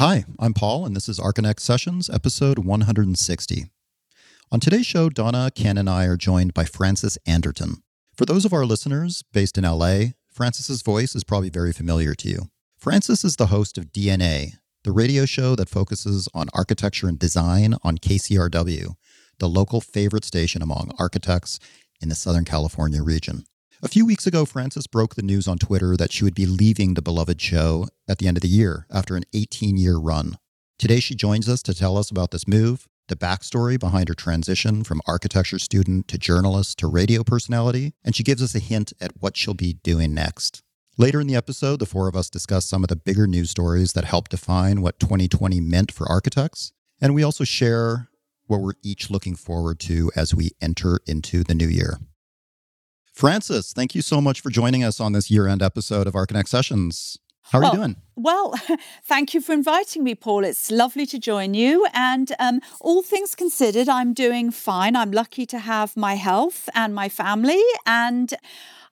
Hi, I'm Paul, and this is Archinect Sessions, episode 160. On today's show, Donna, Ken, and I are joined by Frances Anderton. For those of our listeners based in LA, Frances's voice is probably very familiar to you. Frances is the host of DnA, the radio show that focuses on architecture and design on KCRW, the local favorite station among architects in the Southern California region. A few weeks ago, Frances broke the news on Twitter that she would be leaving the beloved show at the end of the year after an 18 year run. Today, she joins us to tell us about this move, the backstory behind her transition from architecture student to journalist to radio personality, and she gives us a hint at what she'll be doing next. Later in the episode, the four of us discuss some of the bigger news stories that helped define what 2020 meant for architects, and we also share what we're each looking forward to as we enter into the new year. Frances, thank you so much for joining us on this year end episode of Archinect Sessions. How are well, you doing? Well, thank you for inviting me, Paul. It's lovely to join you. And um, all things considered, I'm doing fine. I'm lucky to have my health and my family. And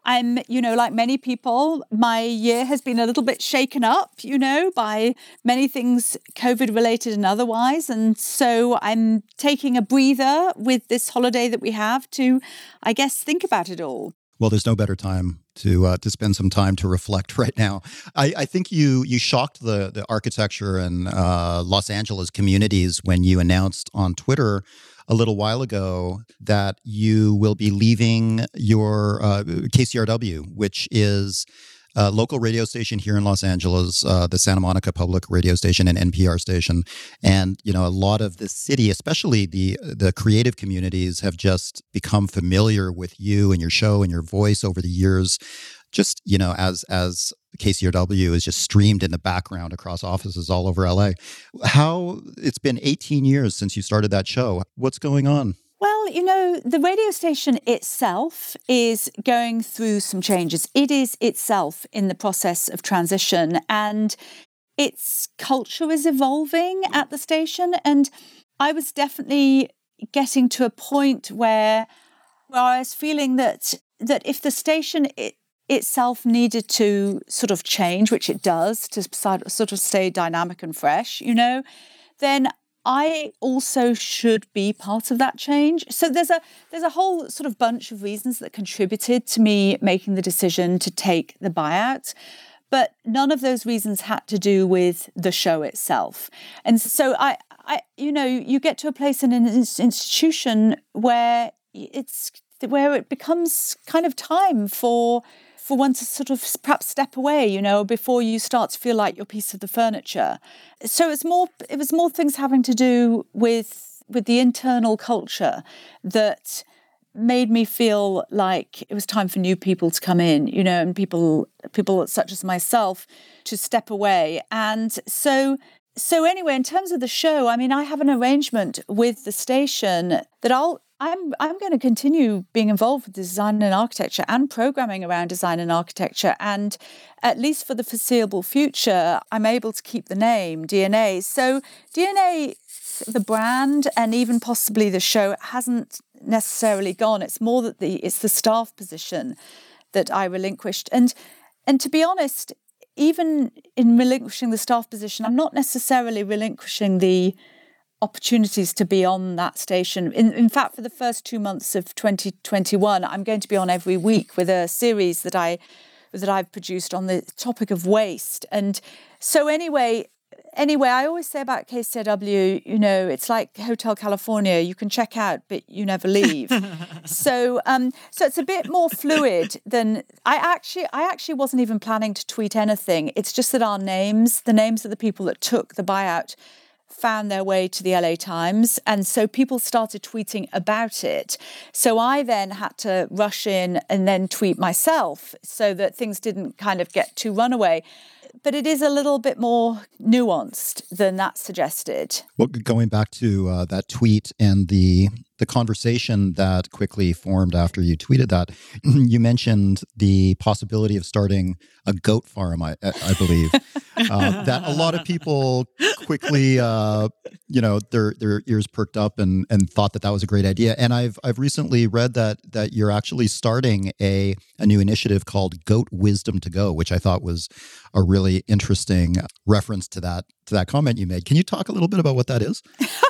I'm, you know, like many people, my year has been a little bit shaken up, you know, by many things COVID related and otherwise. And so I'm taking a breather with this holiday that we have to, I guess, think about it all. Well, there's no better time to uh, to spend some time to reflect right now. I, I think you you shocked the the architecture and uh, Los Angeles communities when you announced on Twitter a little while ago that you will be leaving your uh, KCRW, which is a local radio station here in Los Angeles, uh, the Santa Monica Public Radio Station and NPR station, and you know a lot of the city, especially the the creative communities, have just become familiar with you and your show and your voice over the years. Just you know, as as KCRW is just streamed in the background across offices all over LA. How it's been 18 years since you started that show. What's going on? Well, you know, the radio station itself is going through some changes. It is itself in the process of transition and its culture is evolving at the station. And I was definitely getting to a point where, where I was feeling that that if the station itself needed to sort of change, which it does, to sort of stay dynamic and fresh, you know, then I also should be part of that change. So there's a there's a whole sort of bunch of reasons that contributed to me making the decision to take the buyout. But none of those reasons had to do with the show itself. And so I, I you know, you get to a place in an institution where it's where it becomes kind of time for for one to sort of perhaps step away, you know, before you start to feel like you're piece of the furniture. So it's more it was more things having to do with with the internal culture that made me feel like it was time for new people to come in, you know, and people people such as myself to step away. And so so anyway, in terms of the show, I mean, I have an arrangement with the station that I'll I'm I'm going to continue being involved with design and architecture and programming around design and architecture and at least for the foreseeable future I'm able to keep the name DnA. So DnA the brand and even possibly the show hasn't necessarily gone. It's more that the it's the staff position that I relinquished. And and to be honest, even in relinquishing the staff position, I'm not necessarily relinquishing the opportunities to be on that station. In, in fact, for the first two months of 2021, I'm going to be on every week with a series that I that I've produced on the topic of waste. And so anyway, anyway, I always say about KCRW, you know, it's like Hotel California. You can check out, but you never leave. so, um, so it's a bit more fluid than I actually. I actually wasn't even planning to tweet anything. It's just that our names, the names of the people that took the buyout, found their way to the LA Times. And so people started tweeting about it. So I then had to rush in and then tweet myself so that things didn't kind of get too runaway. But it is a little bit more nuanced than that suggested. Well, going back to uh, that tweet and the the conversation that quickly formed after you tweeted that, you mentioned the possibility of starting a goat farm. I, I believe uh, that a lot of people quickly, uh, you know, their their ears perked up and and thought that that was a great idea. And I've I've recently read that that you're actually starting a a new initiative called Goat Wisdom to Go, which I thought was a really interesting reference to that to that comment you made. Can you talk a little bit about what that is?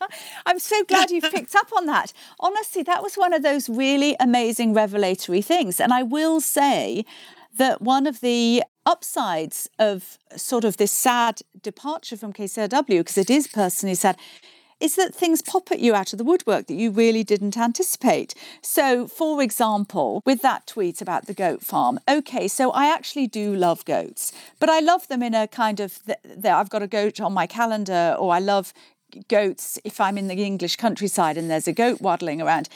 I'm so glad you've picked up on that. Honestly, that was one of those really amazing revelatory things. And I will say that one of the upsides of sort of this sad departure from KCRW, because it is personally sad, is that things pop at you out of the woodwork that you really didn't anticipate. So, for example, with that tweet about the goat farm, okay, so I actually do love goats, but I love them in a kind of that I've got a goat on my calendar, or I love goats if I'm in the English countryside and there's a goat waddling around.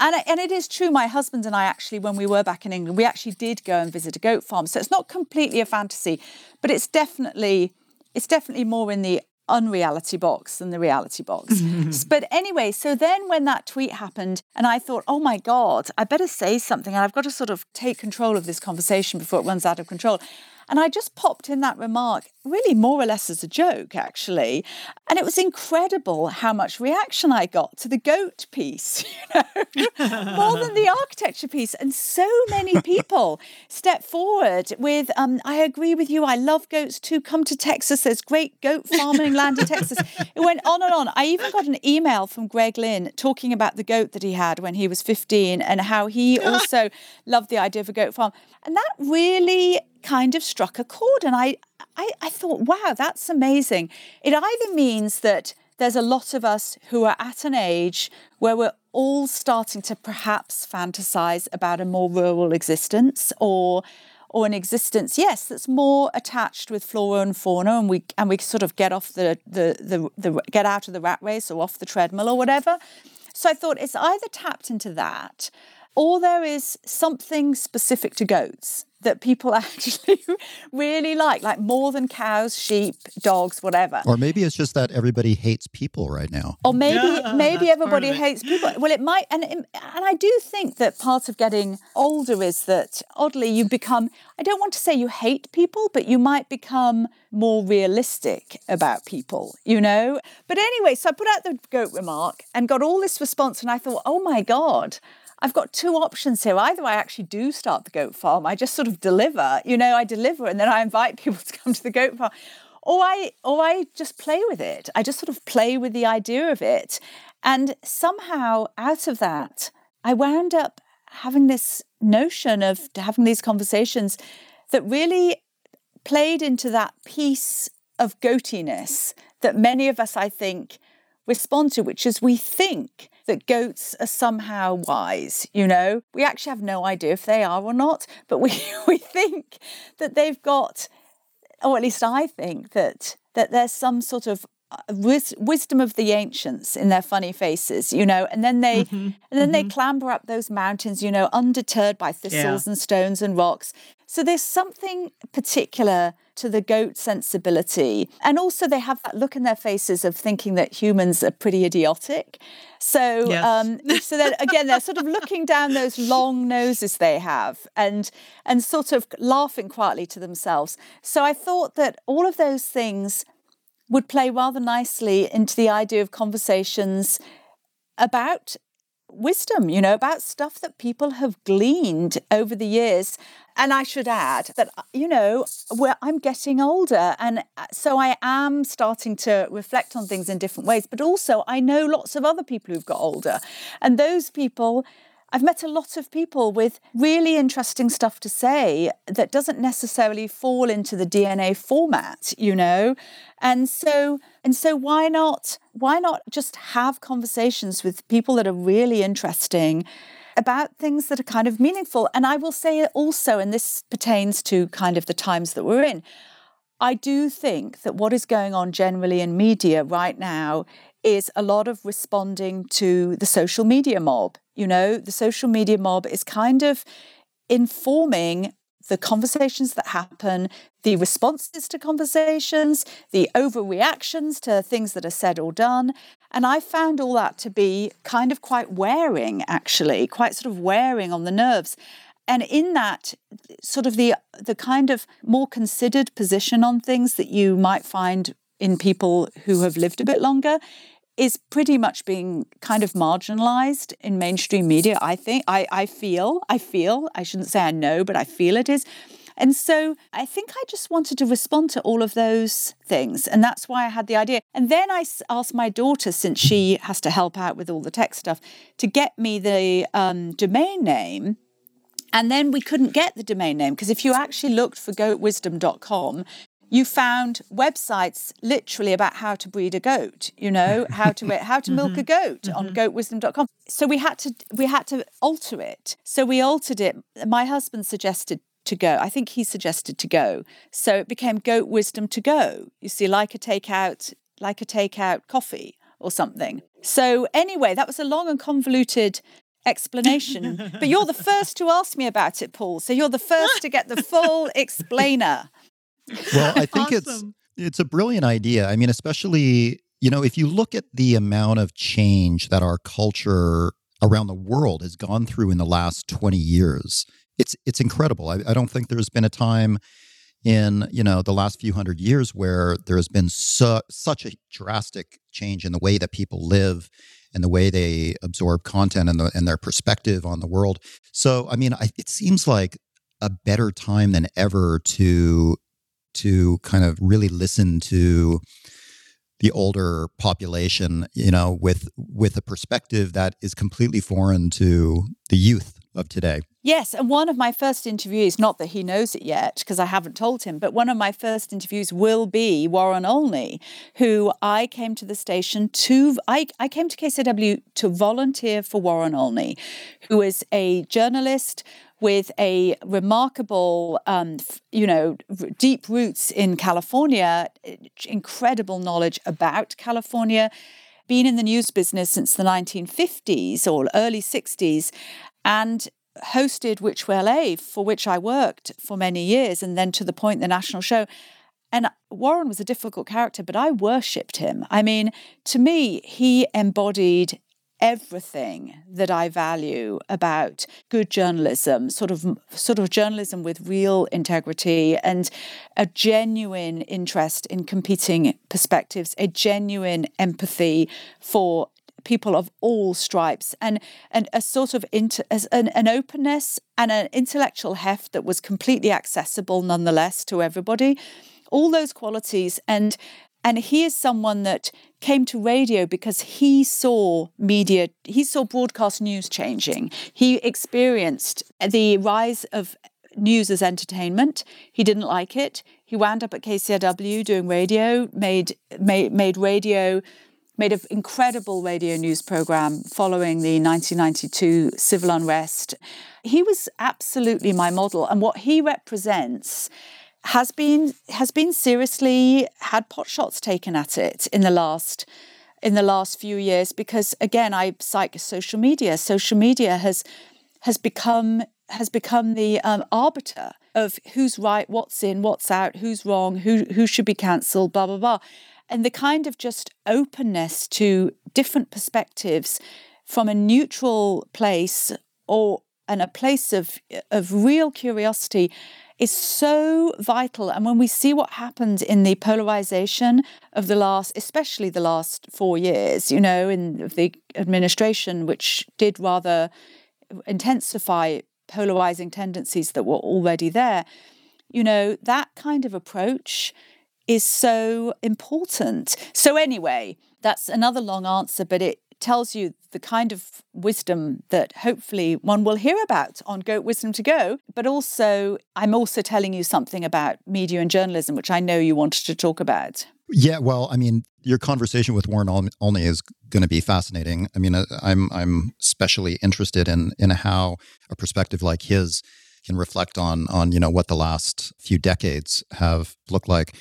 And, and it is true, my husband and I actually, when we were back in England, we actually did go and visit a goat farm. So it's not completely a fantasy, but it's definitely it's definitely more in the unreality box than the reality box. but anyway, so then when that tweet happened, and I thought, oh my God, I better say something, and I've got to sort of take control of this conversation before it runs out of control. And I just popped in that remark, really more or less as a joke, actually. And it was incredible how much reaction I got to the goat piece, you know, more than the architecture piece. And so many people stepped forward with, um, I agree with you. I love goats too. Come to Texas. There's great goat farming land in Texas. It went on and on. I even got an email from Greg Lynn talking about the goat that he had when he was 15 and how he also loved the idea of a goat farm. And that really kind of struck a chord. And I, I, I thought, wow, that's amazing. It either means that there's a lot of us who are at an age where we're all starting to perhaps fantasize about a more rural existence or or an existence yes that's more attached with flora and fauna and we and we sort of get off the the the, the get out of the rat race or off the treadmill or whatever so i thought it's either tapped into that or there is something specific to goats that people actually really like, like more than cows, sheep, dogs, whatever. Or maybe it's just that everybody hates people right now. Or maybe yeah, maybe everybody hates people. Well, it might, and and I do think that part of getting older is that oddly you become. I don't want to say you hate people, but you might become more realistic about people, you know. But anyway, so I put out the goat remark and got all this response, and I thought, oh my god. I've got two options here. Either I actually do start the goat farm, I just sort of deliver, you know, I deliver and then I invite people to come to the goat farm. Or I or I just play with it. I just sort of play with the idea of it. And somehow out of that, I wound up having this notion of having these conversations that really played into that piece of goatiness that many of us, I think, respond to, which is we think that goats are somehow wise, you know? We actually have no idea if they are or not, but we, we think that they've got, or at least I think that that there's some sort of uh, wisdom of the ancients in their funny faces, you know, and then they mm-hmm. and then mm-hmm. they clamber up those mountains, you know, undeterred by thistles yeah. and stones and rocks. So there's something particular to the goat sensibility. And also, they have that look in their faces of thinking that humans are pretty idiotic. So, yes. um, so then again, they're sort of looking down those long noses they have and and sort of laughing quietly to themselves. So I thought that all of those things would play rather nicely into the idea of conversations about wisdom, you know, about stuff that people have gleaned over the years. And I should add that, uh, you know, where I'm getting older. And uh, so I am starting to reflect on things in different ways. But also, I know lots of other people who've got older. And those people, I've met a lot of people with really interesting stuff to say that doesn't necessarily fall into the DnA format, you know? And so and so why not why not just have conversations with people that are really interesting about things that are kind of meaningful? And I will say also and this pertains to kind of the times that we're in. I do think that what is going on generally in media right now is a lot of responding to the social media mob. You know, the social media mob is kind of informing the conversations that happen, the responses to conversations, the overreactions to things that are said or done. And I found all that to be kind of quite wearing, actually, quite sort of wearing on the nerves. And in that, sort of the the kind of more considered position on things that you might find in people who have lived a bit longer is pretty much being kind of marginalized in mainstream media i think i i feel i feel i shouldn't say i know but i feel it is and so I think I just wanted to respond to all of those things. And that's why I had the idea. And then I asked my daughter, since she has to help out with all the tech stuff, to get me the um, domain name. And then we couldn't get the domain name because if you actually looked for goatwisdom.com, you found websites literally about how to breed a goat you know how to how to milk a mm-hmm. goat mm-hmm. on goatwisdom.com so we had to we had to alter it so we altered it my husband suggested to go. I think he suggested to go. So it became goat wisdom to go. You see, like a takeout, like a takeout coffee or something. So anyway, that was a long and convoluted explanation. but you're the first to ask me about it, Paul. So you're the first to get the full explainer. Well, I think awesome. it's it's a brilliant idea. I mean, especially, you know, if you look at the amount of change that our culture around the world has gone through in the last 20 years, it's it's incredible. I, I don't think there's been a time in you know the last few hundred years where there has been su- such a drastic change in the way that people live and the way they absorb content and, the, and their perspective on the world. So, I mean, I, it seems like a better time than ever to to kind of really listen to the older population, you know, with with a perspective that is completely foreign to the youth of today. Yes, and one of my first interviews, not that he knows it yet because I haven't told him, but one of my first interviews will be Warren Olney, who I came to the station to, I, I came to KCRW to volunteer for Warren Olney, who is a journalist with a remarkable, um, you know, deep roots in California, incredible knowledge about California been in the news business since the 1950s or early 60s and hosted Which Way LA, for which I worked for many years, and then to the point the national show. And Warren was a difficult character, but I worshipped him. I mean, to me, he embodied everything that I value about good journalism, sort of sort of journalism with real integrity and a genuine interest in competing perspectives, a genuine empathy for people of all stripes and and a sort of inter, an, an openness and an intellectual heft that was completely accessible nonetheless to everybody. All those qualities and and he is someone that came to radio because he saw media he saw broadcast news changing. He experienced the rise of news as entertainment. He didn't like it. He wound up at KCRW doing radio made made, made radio made an incredible radio news program following the 1992 civil unrest. He was absolutely my model, and what he represents has been has been seriously had pot shots taken at it in the last in the last few years because again I cite social media. Social media has has become has become the um, arbiter of who's right, what's in, what's out, who's wrong, who who should be cancelled, blah blah blah and the kind of just openness to different perspectives from a neutral place or and a place of of real curiosity is so vital and when we see what happened in the polarization of the last especially the last 4 years you know in the administration which did rather intensify polarizing tendencies that were already there you know that kind of approach is so important. So, anyway, that's another long answer, but it tells you the kind of wisdom that hopefully one will hear about on Goat Wisdom to Go. But also, I'm also telling you something about media and journalism, which I know you wanted to talk about. Yeah, well, I mean, your conversation with Warren Olney is going to be fascinating. I mean, uh, I'm I'm especially interested in in how a perspective like his can reflect on on you know what the last few decades have looked like.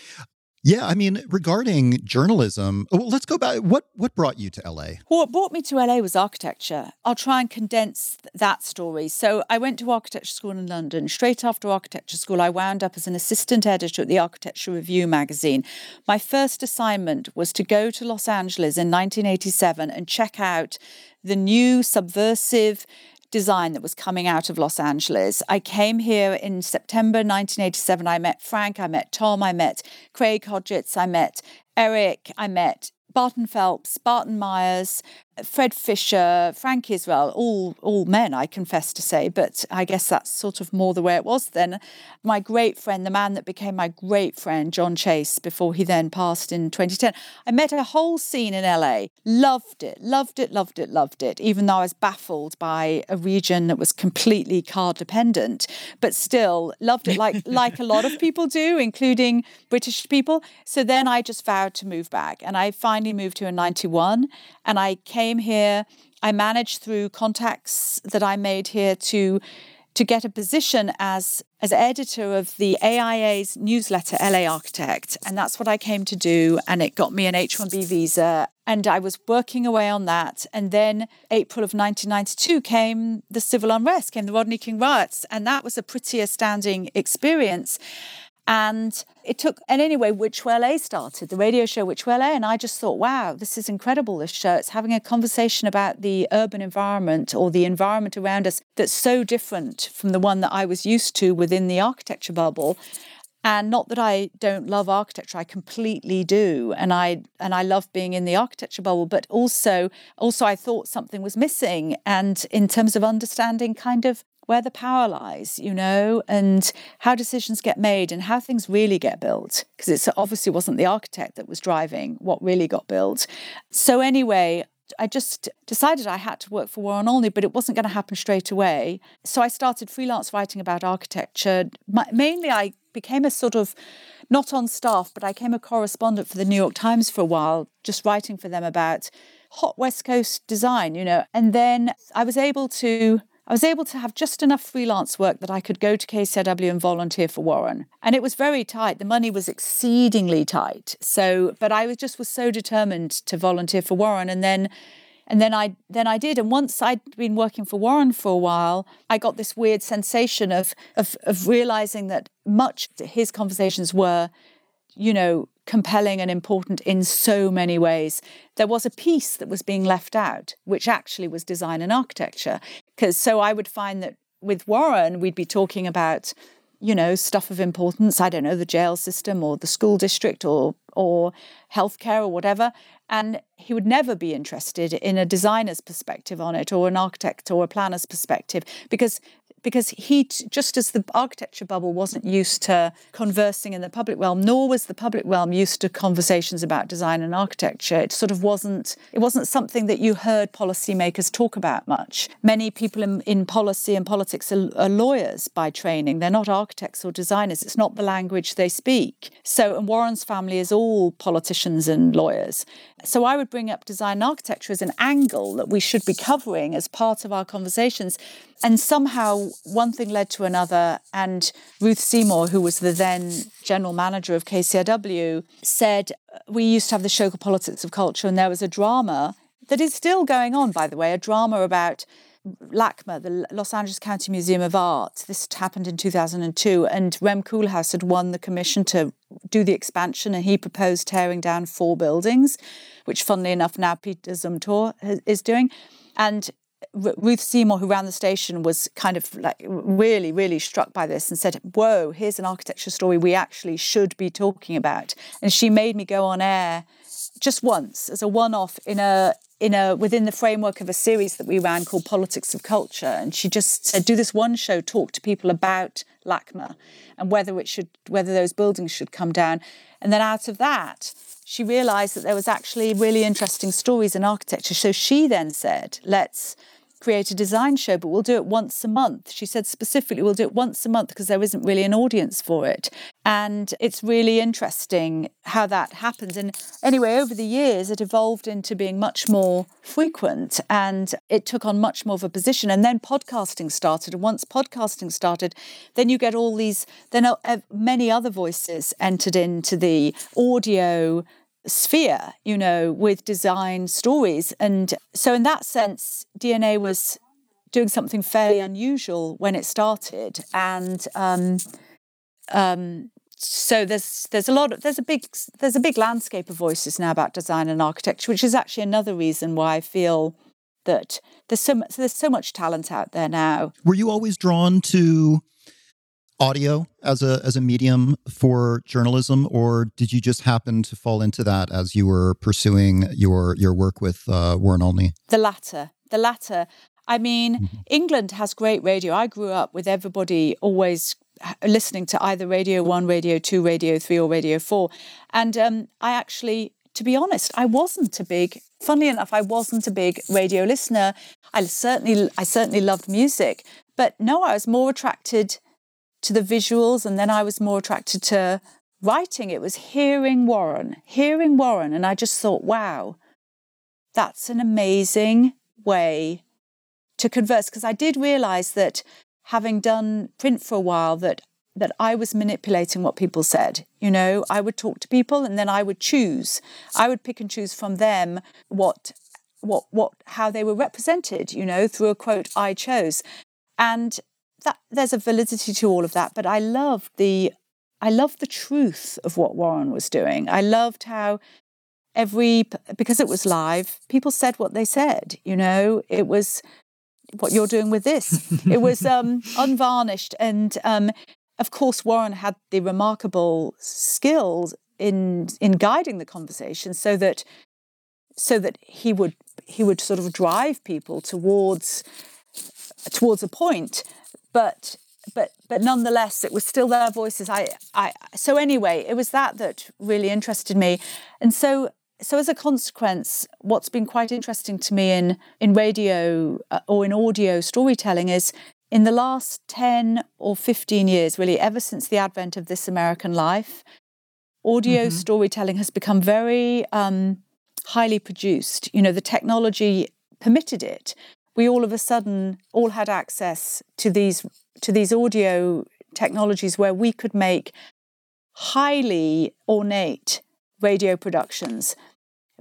Yeah, I mean, regarding journalism, well, let's go back. What what brought you to LA? Well, What brought me to LA was architecture. I'll try and condense that story. So I went to architecture school in London. Straight after architecture school, I wound up as an assistant editor at the Architectural Review magazine. My first assignment was to go to Los Angeles in 1987 and check out the new subversive design that was coming out of Los Angeles. I came here in September 1987. I met Frank, I met Tom, I met Craig Hodgetts, I met Eric, I met Barton Phelps, Barton Myers, Fred Fisher, Frank Israel, all all men, I confess to say, but I guess that's sort of more the way it was then. My great friend, the man that became my great friend, John Chase, before he then passed in 2010. I met a whole scene in LA, loved it, loved it, loved it, loved it, even though I was baffled by a region that was completely car dependent, but still loved it like like a lot of people do, including British people. So then I just vowed to move back. And I finally moved here in 91 and I came here. I managed through contacts that I made here to to get a position as as editor of the AIA's newsletter LA Architect and that's what I came to do and it got me an H1B visa and I was working away on that and then April of 1992 came the civil unrest came the Rodney King riots and that was a pretty astounding experience and it took, and anyway, Which Way LA started, the radio show Which Way LA. And I just thought, wow, this is incredible, this show. It's having a conversation about the urban environment or the environment around us that's so different from the one that I was used to within the architecture bubble. And not that I don't love architecture, I completely do. And I and I love being in the architecture bubble, but also also I thought something was missing. And in terms of understanding kind of where the power lies, you know, and how decisions get made and how things really get built. Because it obviously wasn't the architect that was driving what really got built. So, anyway, I just decided I had to work for Warren Olney, but it wasn't going to happen straight away. So I started freelance writing about architecture. mainly, I became a sort of not on staff, but I became a correspondent for the New York Times for a while, just writing for them about hot West Coast design, you know. And then I was able to I was able to have just enough freelance work that I could go to KCRW and volunteer for Warren. And it was very tight. The money was exceedingly tight. So, but I was just was so determined to volunteer for Warren. And then and then I then I did. And once I'd been working for Warren for a while, I got this weird sensation of of, of realizing that much his conversations were, you know, compelling and important in so many ways. There was a piece that was being left out, which actually was design and architecture. Because so I would find that with Warren, we'd be talking about, you know, stuff of importance. I don't know, the jail system or the school district or or healthcare or whatever. And he would never be interested in a designer's perspective on it or an architect or a planner's perspective because because he, just as the architecture bubble wasn't used to conversing in the public realm, nor was the public realm used to conversations about design and architecture. It sort of wasn't, it wasn't something that you heard policymakers talk about much. Many people in, in policy and politics are, are lawyers by training. They're not architects or designers. It's not the language they speak. So, and Warren's family is all politicians and lawyers. So I would bring up design and architecture as an angle that we should be covering as part of our conversations. And somehow one thing led to another. And Ruth Seymour, who was the then general manager of KCRW, said, uh, We used to have the show called Politics of Culture, and there was a drama that is still going on, by the way, a drama about LACMA, the Los Angeles County Museum of Art. This happened in 2002, and Rem Koolhaas had won the commission to do the expansion, and he proposed tearing down four buildings, which, funnily enough, now Peter Zumthor is doing. And Ruth Seymour, who ran the station, was kind of like really, really struck by this and said, Whoa, here's an architecture story we actually should be talking about. And she made me go on air just once as a one off in a in a within the framework of a series that we ran called Politics of Culture. And she just said, do this one show, talk to people about LACMA and whether it should whether those buildings should come down. And then out of that, she realized that there was actually really interesting stories in architecture. So she then said, let's create a design show, but we'll do it once a month. She said specifically, we'll do it once a month because there isn't really an audience for it. And it's really interesting how that happens. And anyway, over the years, it evolved into being much more frequent and it took on much more of a position. And then podcasting started. And once podcasting started, then you get all these, then uh, many other voices entered into the audio sphere, you know, with design stories. And so, in that sense, DnA was doing something fairly unusual when it started. And um, um, so there's there's a lot of there's a big there's a big landscape of voices now about design and architecture, which is actually another reason why I feel that there's so much, there's so much talent out there now. Were you always drawn to audio as a as a medium for journalism, or did you just happen to fall into that as you were pursuing your your work with uh, Warren Olney? The latter. The latter. I mean, mm-hmm. England has great radio. I grew up with everybody always listening to either Radio 1, Radio 2, Radio 3, or Radio 4. And um, I actually, to be honest, I wasn't a big, funnily enough, I wasn't a big radio listener. I certainly, I certainly loved music. But no, I was more attracted to the visuals and then I was more attracted to writing. It was hearing Warren, hearing Warren. And I just thought, wow, that's an amazing way to converse. Because I did realize that having done print for a while, that that I was manipulating what people said. You know, I would talk to people and then I would choose. I would pick and choose from them what what what how they were represented, you know, through a quote I chose. And that there's a validity to all of that, but I loved the I loved the truth of what Warren was doing. I loved how every because it was live, people said what they said. You know, it was what you're doing with this. it was um, unvarnished, and um, of course, Warren had the remarkable skills in in guiding the conversation, so that so that he would he would sort of drive people towards towards a point but but but nonetheless it was still their voices. I i so anyway it was that that really interested me. And so so as a consequence what's been quite interesting to me in in radio uh, or in audio storytelling is in the last 10 or 15 years really ever since the advent of This American Life audio mm-hmm. storytelling has become very um, highly produced. You know the technology permitted it we all of a sudden all had access to these to these audio technologies where we could make highly ornate radio productions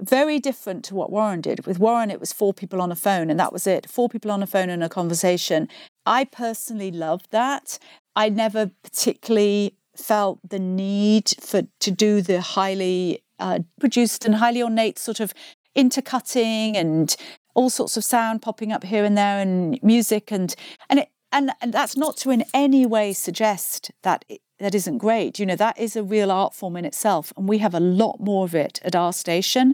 very different to what Warren did. With Warren, it was four people on a phone, and that was it four people on a phone and a conversation. I personally loved that. I never particularly felt the need for to do the highly uh, produced and highly ornate sort of intercutting and all sorts of sound popping up here and there and music and and it and, and that's not to in any way suggest that it, that isn't great. You know that is a real art form in itself and we have a lot more of it at our station.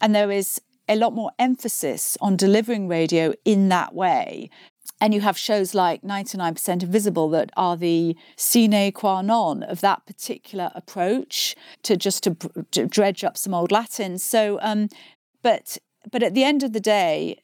And there is a lot more emphasis on delivering radio in that way. And you have shows like 99% Invisible that are the sine qua non of that particular approach to just to, to dredge up some old Latin. So, um, but but at the end of the day,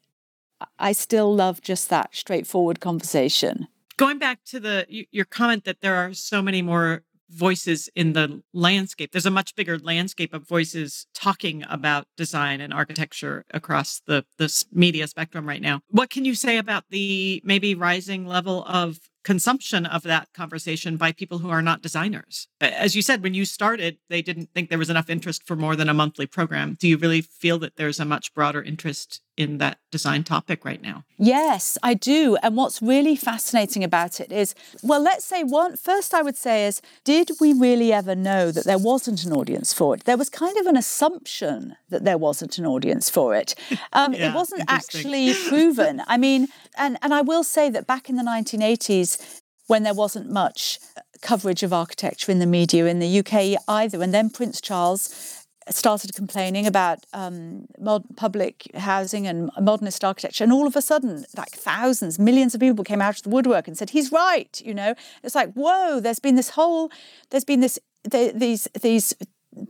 I still love just that straightforward conversation. Going back to the your comment that there are so many more voices in the landscape. There's a much bigger landscape of voices talking about design and architecture across the the media spectrum right now. What can you say about the maybe rising level of consumption of that conversation by people who are not designers. As you said, when you started, they didn't think there was enough interest for more than a monthly program. Do you really feel that there's a much broader interest in that design topic right now? Yes, I do. And what's really fascinating about it is, well, let's say one first I would say is, did we really ever know that there wasn't an audience for it? There was kind of an assumption that there wasn't an audience for it. Um, yeah, it wasn't actually proven. I mean, and, and I will say that back in the 1980s, when there wasn't much coverage of architecture in the media in the UK either, and then Prince Charles started complaining about um, mod- public housing and modernist architecture, and all of a sudden, like thousands, millions of people came out of the woodwork and said he's right. You know, it's like whoa. There's been this whole, there's been this the, these these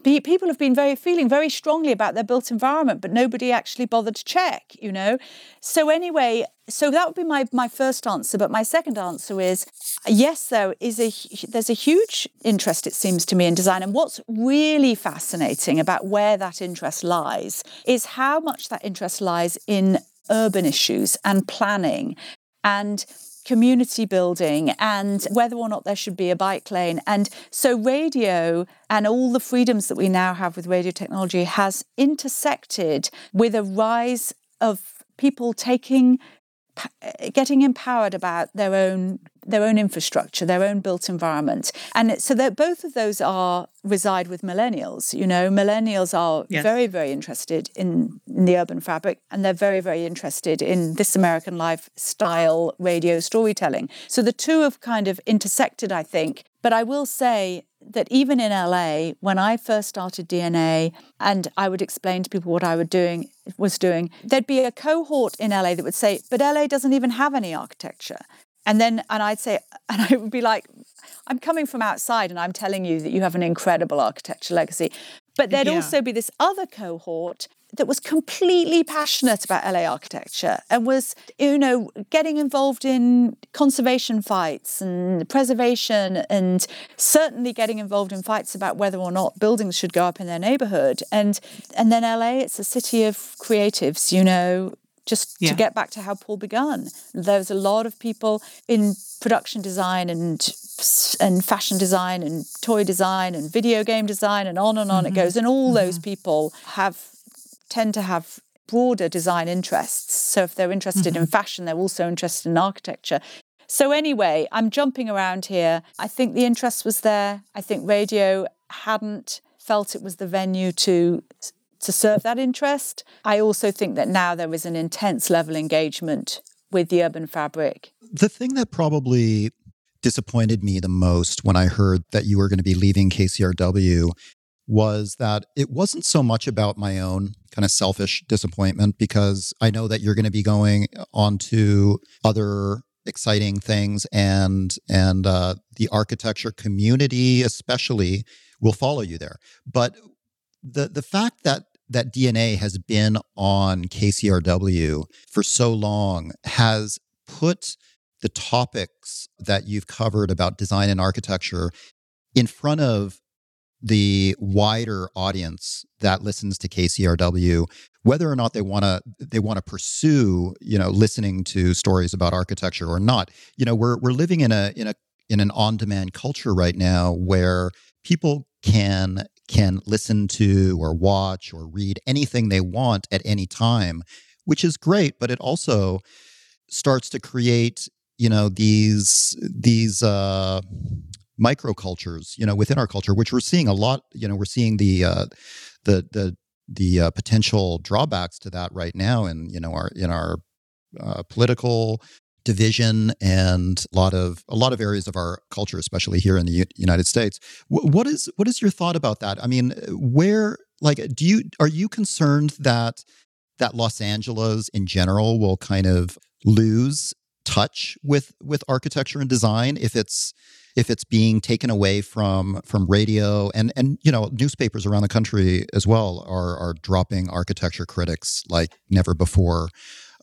people have been very feeling very strongly about their built environment but nobody actually bothered to check you know? So anyway so that would be my my first answer but my second answer is yes there is a there's a huge interest it seems to me in design and what's really fascinating about where that interest lies is how much that interest lies in urban issues and planning and community building and whether or not there should be a bike lane. And so, radio and all the freedoms that we now have with radio technology has intersected with a rise of people taking getting empowered about their own their own infrastructure, their own built environment. And so that both of those are reside with millennials. You know, millennials are yes. very, very interested in, in the urban fabric and they're very, very interested in this American lifestyle radio storytelling. So the two have kind of intersected, I think. But I will say that even in LA, when I first started DnA and I would explain to people what I was doing, was doing, there'd be a cohort in LA that would say, but LA doesn't even have any architecture. And then, and I'd say, and I would be like, I'm coming from outside and I'm telling you that you have an incredible architecture legacy. But there'd yeah. also be this other cohort that was completely passionate about LA architecture and was, you know, getting involved in conservation fights and preservation and certainly getting involved in fights about whether or not buildings should go up in their neighborhood. And and then LA, it's a city of creatives, you know, just yeah. to get back to how Paul began. There's a lot of people in production design and and fashion design and toy design and video game design and on and on mm-hmm. it goes. And all mm-hmm. those people have tend to have broader design interests. So if they're interested mm-hmm. in fashion, they're also interested in architecture. So anyway, I'm jumping around here. I think the interest was there. I think radio hadn't felt it was the venue to to serve that interest. I also think that now there is an intense level engagement with the urban fabric. The thing that probably disappointed me the most when I heard that you were going to be leaving KCRW was that it wasn't so much about my own kind of selfish disappointment because I know that you're going to be going on to other exciting things and and uh, the architecture community especially will follow you there but the the fact that that DnA has been on KCRW for so long has put the topics that you've covered about design and architecture in front of the wider audience that listens to KCRW, whether or not they want to they want to pursue, you know, listening to stories about architecture or not. You know, we're we're living in a in a in an on-demand culture right now where people can can listen to or watch or read anything they want at any time, which is great, but it also starts to create, you know, these these uh, microcultures, you know, within our culture, which we're seeing a lot. You know, we're seeing the uh, the the the uh, potential drawbacks to that right now, in you know our in our uh, political division and a lot of a lot of areas of our culture, especially here in the U- United States. W- what is what is your thought about that? I mean, where like do you are you concerned that that Los Angeles in general will kind of lose touch with with architecture and design if it's if it's being taken away from from radio and and you know newspapers around the country as well are are dropping architecture critics like never before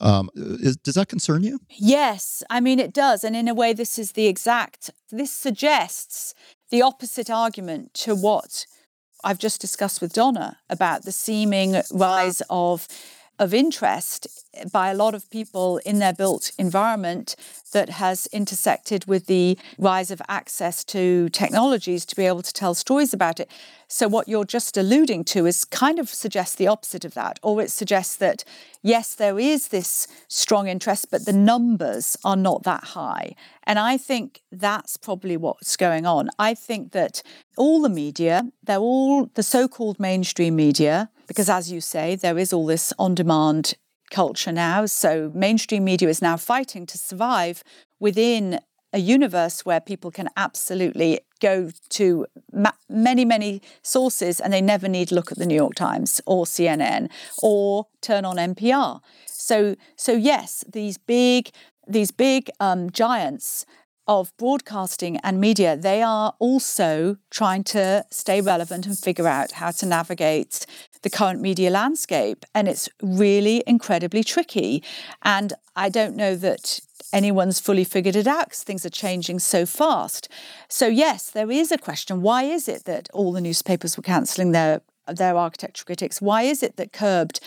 um, is, does that concern you? Yes, I mean, it does. And in a way, this is the exact, this suggests the opposite argument to what I've just discussed with Donna about the seeming rise of of interest by a lot of people in their built environment that has intersected with the rise of access to technologies to be able to tell stories about it. So, what you're just alluding to is kind of suggests the opposite of that, or it suggests that yes, there is this strong interest, but the numbers are not that high. And I think that's probably what's going on. I think that all the media, they're all the so called mainstream media, because as you say, there is all this on demand culture now. So mainstream media is now fighting to survive within a universe where people can absolutely go to ma- many, many sources and they never need look at the New York Times or CNN or turn on NPR. So, so yes, these big, these big um, giants of broadcasting and media, they are also trying to stay relevant and figure out how to navigate the current media landscape. And it's really incredibly tricky. And I don't know that anyone's fully figured it out because things are changing so fast. So, yes, there is a question why is it that all the newspapers were cancelling their their architecture critics. Why is it that Curbed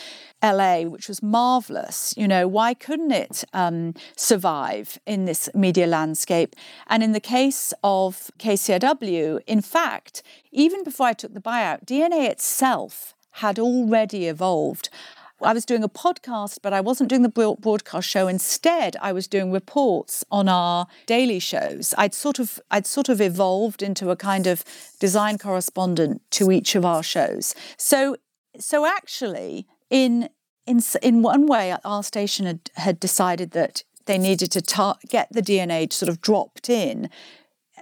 LA, which was marvelous? You know, why couldn't it um, survive in this media landscape? And in the case of KCRW, in fact, even before I took the buyout, DnA itself had already evolved I was doing a podcast, but I wasn't doing the broadcast show. Instead, I was doing reports on our daily shows. I'd sort of I'd sort of evolved into a kind of design correspondent to each of our shows. So so actually, in in in one way, our station had, had decided that they needed to tar- get the DnA sort of dropped in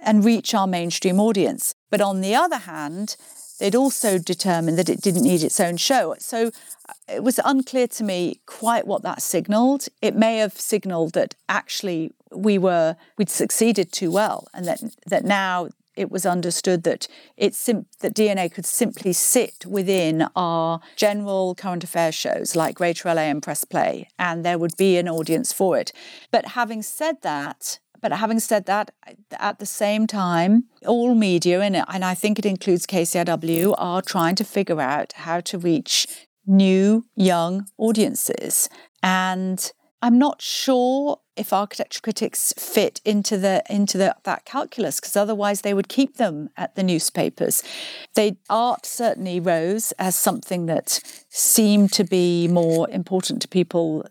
and reach our mainstream audience. But on the other hand, they'd also determined that it didn't need its own show. So uh, it was unclear to me quite what that signaled. It may have signaled that actually we were we'd succeeded too well, and that that now it was understood that it sim- that DnA could simply sit within our general current affairs shows like Greater LA and Press Play, and there would be an audience for it. But having said that, but having said that, at the same time, all media, and, I think it includes KCRW, are trying to figure out how to reach new, young audiences. And I'm not sure if architecture critics fit into the into the, that calculus because otherwise they would keep them at the newspapers. They art certainly rose as something that seemed to be more important to people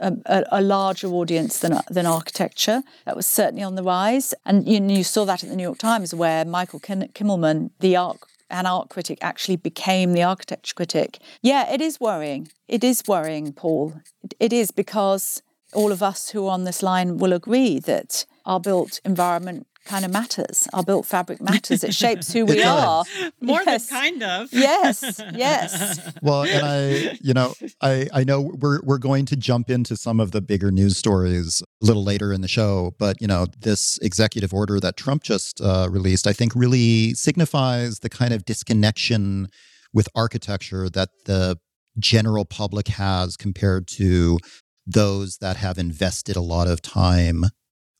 a, a, larger audience than than architecture. That was certainly on the rise, and you, you saw that at the New York Times, where Michael Kimmelman, the art an art critic, actually became the architecture critic. Yeah, it is worrying. It is worrying, Paul. it is because all of us who are on this line will agree that our built environment kind of matters. Our built fabric matters. It shapes who we are. More yes. than kind of. yes, yes. Well, and I, you know, I I know we're we're going to jump into some of the bigger news stories a little later in the show, but you know, this executive order that Trump just uh, released, I think, really signifies the kind of disconnection with architecture that the general public has compared to those that have invested a lot of time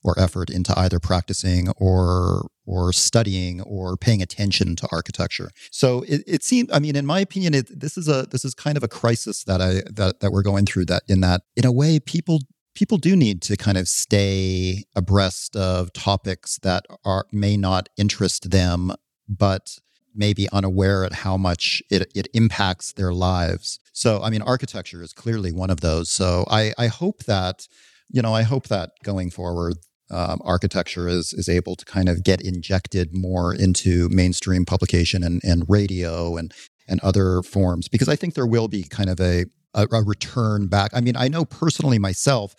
or effort into either practicing or or studying or paying attention to architecture. So it, it seems, I mean, in my opinion, it, this is a this is kind of a crisis that I that that we're going through. That in that in a way, people people do need to kind of stay abreast of topics that are may not interest them, but may be unaware at how much it, it impacts their lives. So, I mean, architecture is clearly one of those. So, I, I hope that, you know, I hope that going forward, um, architecture is is able to kind of get injected more into mainstream publication and, and radio and and other forms because I think there will be kind of a, a, a return back. I mean, I know personally myself,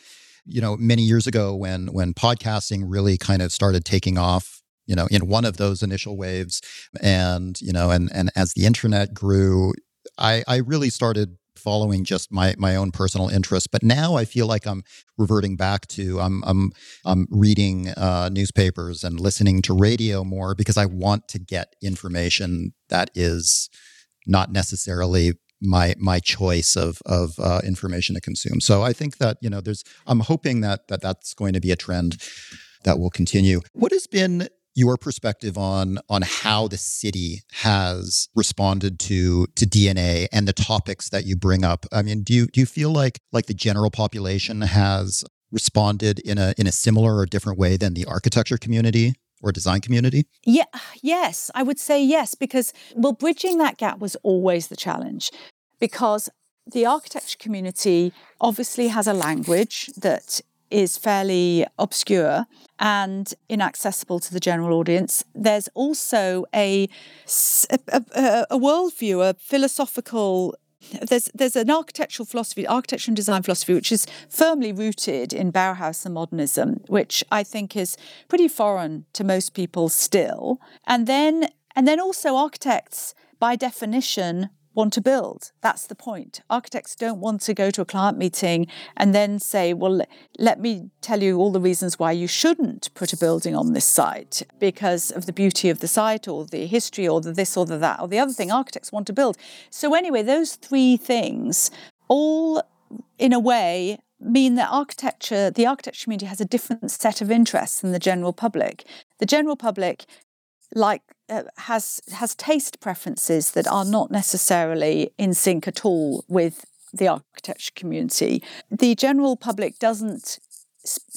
you know, many years ago when when podcasting really kind of started taking off, you know, in one of those initial waves, and you know, and and as the internet grew, I I really started following just my my own personal interests. But now I feel like I'm reverting back to I'm I'm I'm reading uh, newspapers and listening to radio more because I want to get information that is not necessarily my my choice of of uh, information to consume. So I think that you know there's I'm hoping that that that's going to be a trend that will continue. What has been your perspective on on how the city has responded to to DnA and the topics that you bring up. I mean, do you do you feel like like the general population has responded in a in a similar or different way than the architecture community or design community? Yeah, yes, I would say yes because well bridging that gap was always the challenge because the architecture community obviously has a language that is fairly obscure and inaccessible to the general audience. There's also a, a, a, worldview, a philosophical there's there's an architectural philosophy, architecture and design philosophy, which is firmly rooted in Bauhaus and modernism, which I think is pretty foreign to most people still. And then and then also architects, by definition, want to build. That's the point. Architects don't want to go to a client meeting and then say, well, let me tell you all the reasons why you shouldn't put a building on this site because of the beauty of the site or the history or the this or the that or the other thing. Architects want to build. So, anyway, those three things all, in a way, mean that architecture, the architecture community has a different set of interests than the general public. The general public like uh, has has taste preferences that are not necessarily in sync at all with the architecture community. The general public doesn't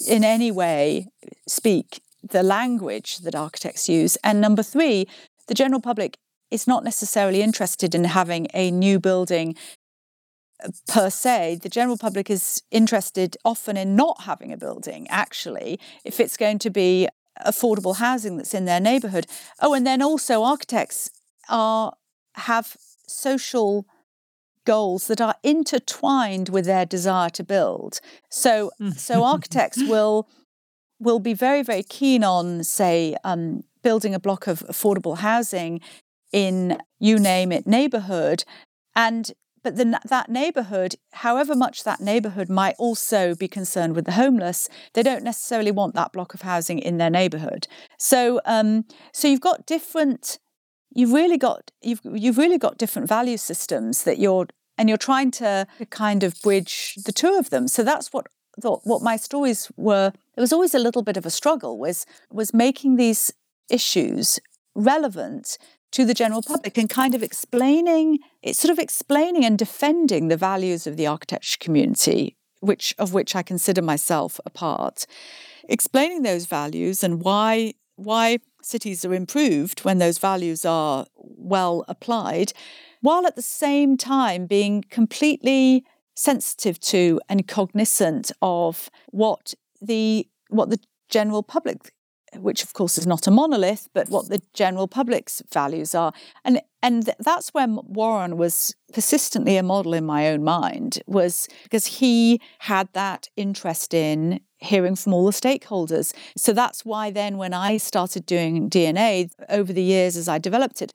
in any way speak the language that architects use. And number three, the general public is not necessarily interested in having a new building per se. The general public is interested often in not having a building, actually, if it's going to be affordable housing that's in their neighborhood. Oh, and then also architects are have social goals that are intertwined with their desire to build. So mm. so architects will will be very very keen on say um, building a block of affordable housing in you name it neighborhood and but then that neighborhood however much that neighborhood might also be concerned with the homeless they don't necessarily want that block of housing in their neighborhood. So um, so you've got different you've really got you've you've really got different value systems that you're and you're trying to kind of bridge the two of them. So that's what what my stories were it was always a little bit of a struggle was was making these issues relevant to the general public and kind of explaining it's sort of explaining and defending the values of the architecture community which of which I consider myself a part. Explaining those values and why why cities are improved when those values are well applied while at the same time being completely sensitive to and cognizant of what the what the general public which of course is not a monolith, but what the general public's values are. And and that's where Warren was persistently a model in my own mind, was because he had that interest in hearing from all the stakeholders. So that's why then when I started doing DnA over the years as I developed it,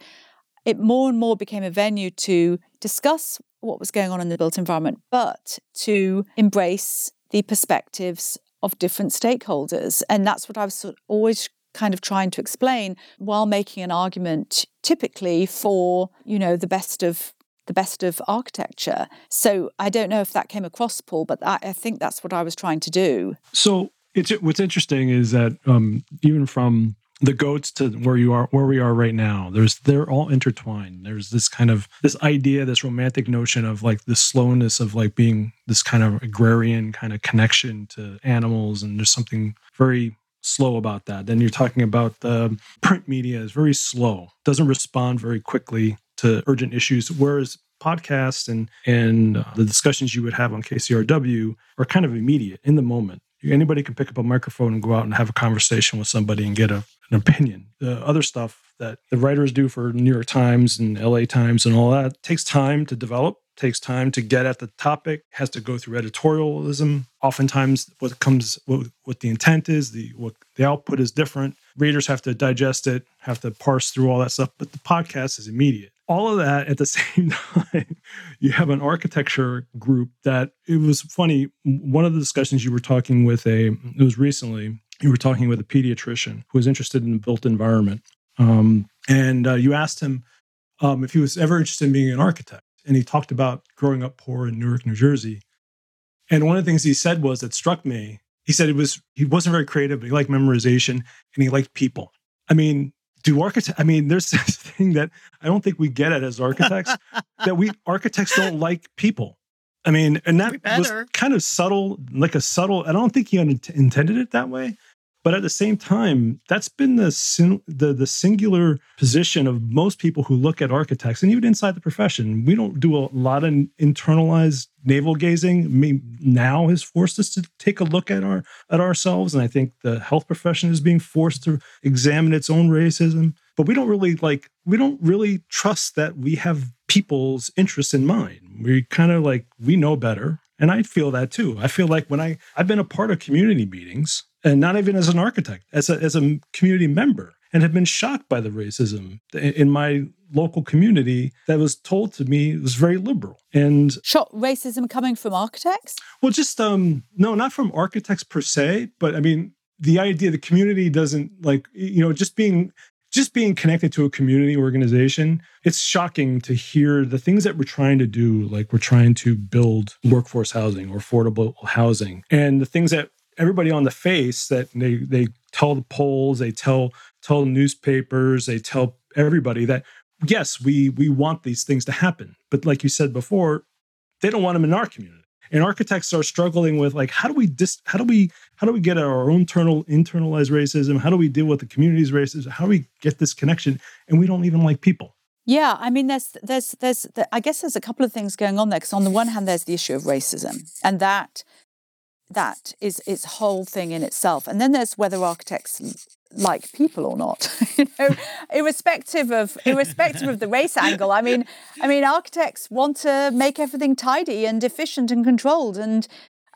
it more and more became a venue to discuss what was going on in the built environment, but to embrace the perspectives of different stakeholders. And that's what I was sort of always kind of trying to explain while making an argument typically for, you know, the best of the best of architecture. So I don't know if that came across, Paul, but I, I think that's what I was trying to do. So it's what's interesting is that um, even from the goats to where you are where we are right now there's they're all intertwined. There's this kind of this idea this romantic notion of like the slowness of like being this kind of agrarian kind of connection to animals and there's something very slow about that. Then you're talking about the print media is very slow doesn't respond very quickly to urgent issues whereas podcasts and and uh, the discussions you would have on KCRW are kind of immediate in the moment. Anybody can pick up a microphone and go out and have a conversation with somebody and get a, an opinion. The other stuff that the writers do for New York Times and LA Times and all that takes time to develop, takes time to get at the topic, has to go through editorialism. Oftentimes, what comes, what, what the intent is, the what the output is different. Readers have to digest it, have to parse through all that stuff. But the podcast is immediate all of that at the same time you have an architecture group that it was funny one of the discussions you were talking with a it was recently you were talking with a pediatrician who was interested in the built environment um, and uh, you asked him um, if he was ever interested in being an architect and he talked about growing up poor in newark new jersey. And one of the things he said was that struck me he said it was he wasn't very creative but he liked memorization and he liked people. I mean do architects i mean there's this thing that i don't think we get at as architects that we architects don't like people i mean and that was kind of subtle like a subtle i don't think he intended it that way but at the same time, that's been the, the the singular position of most people who look at architects, and even inside the profession. We don't do a lot of internalized navel gazing. Now has forced us to take a look at our at ourselves, and I think the health profession is being forced to examine its own racism. But we don't really like we don't really trust that we have people's interests in mind. We kind of like we know better. And I feel that too. I feel like when I I've been a part of community meetings and not even as an architect, as a, as a community member, and have been shocked by the racism in my local community that was told to me was very liberal. And shock racism coming from architects? Well, just um no, not from architects per se, but I mean the idea the community doesn't like you know just being just being connected to a community organization, it's shocking to hear the things that we're trying to do. Like we're trying to build workforce housing or affordable housing, and the things that everybody on the face that they they tell the polls, they tell tell newspapers, they tell everybody that yes, we we want these things to happen. But like you said before, they don't want them in our community. And architects are struggling with like how do we dis- how do we how do we get our own internal internalized racism? How do we deal with the community's racism? How do we get this connection? And we don't even like people. Yeah, I mean, there's, there's, there's, I guess there's a couple of things going on there. Because on the one hand, there's the issue of racism, and that, that is its whole thing in itself. And then there's whether architects like people or not, you know, irrespective of irrespective of the race angle. I mean, I mean, architects want to make everything tidy and efficient and controlled, and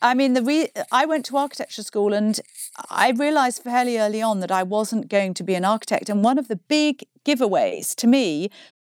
I mean, the re- I went to architecture school and I realized fairly early on that I wasn't going to be an architect. And one of the big giveaways to me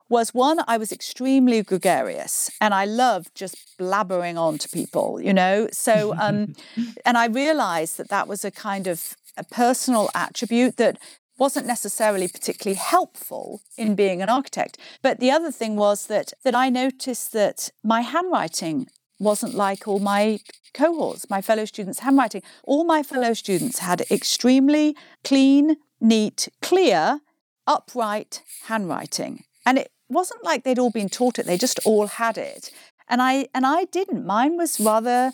was one, I was extremely gregarious and I loved just blabbering on to people, you know? So, um, and I realized that that was a kind of a personal attribute that wasn't necessarily particularly helpful in being an architect. But the other thing was that that I noticed that my handwriting wasn't like all my cohorts, my fellow students' handwriting. All my fellow students had extremely clean, neat, clear, upright handwriting. And it wasn't like they'd all been taught it, they just all had it. And I and I didn't. Mine was rather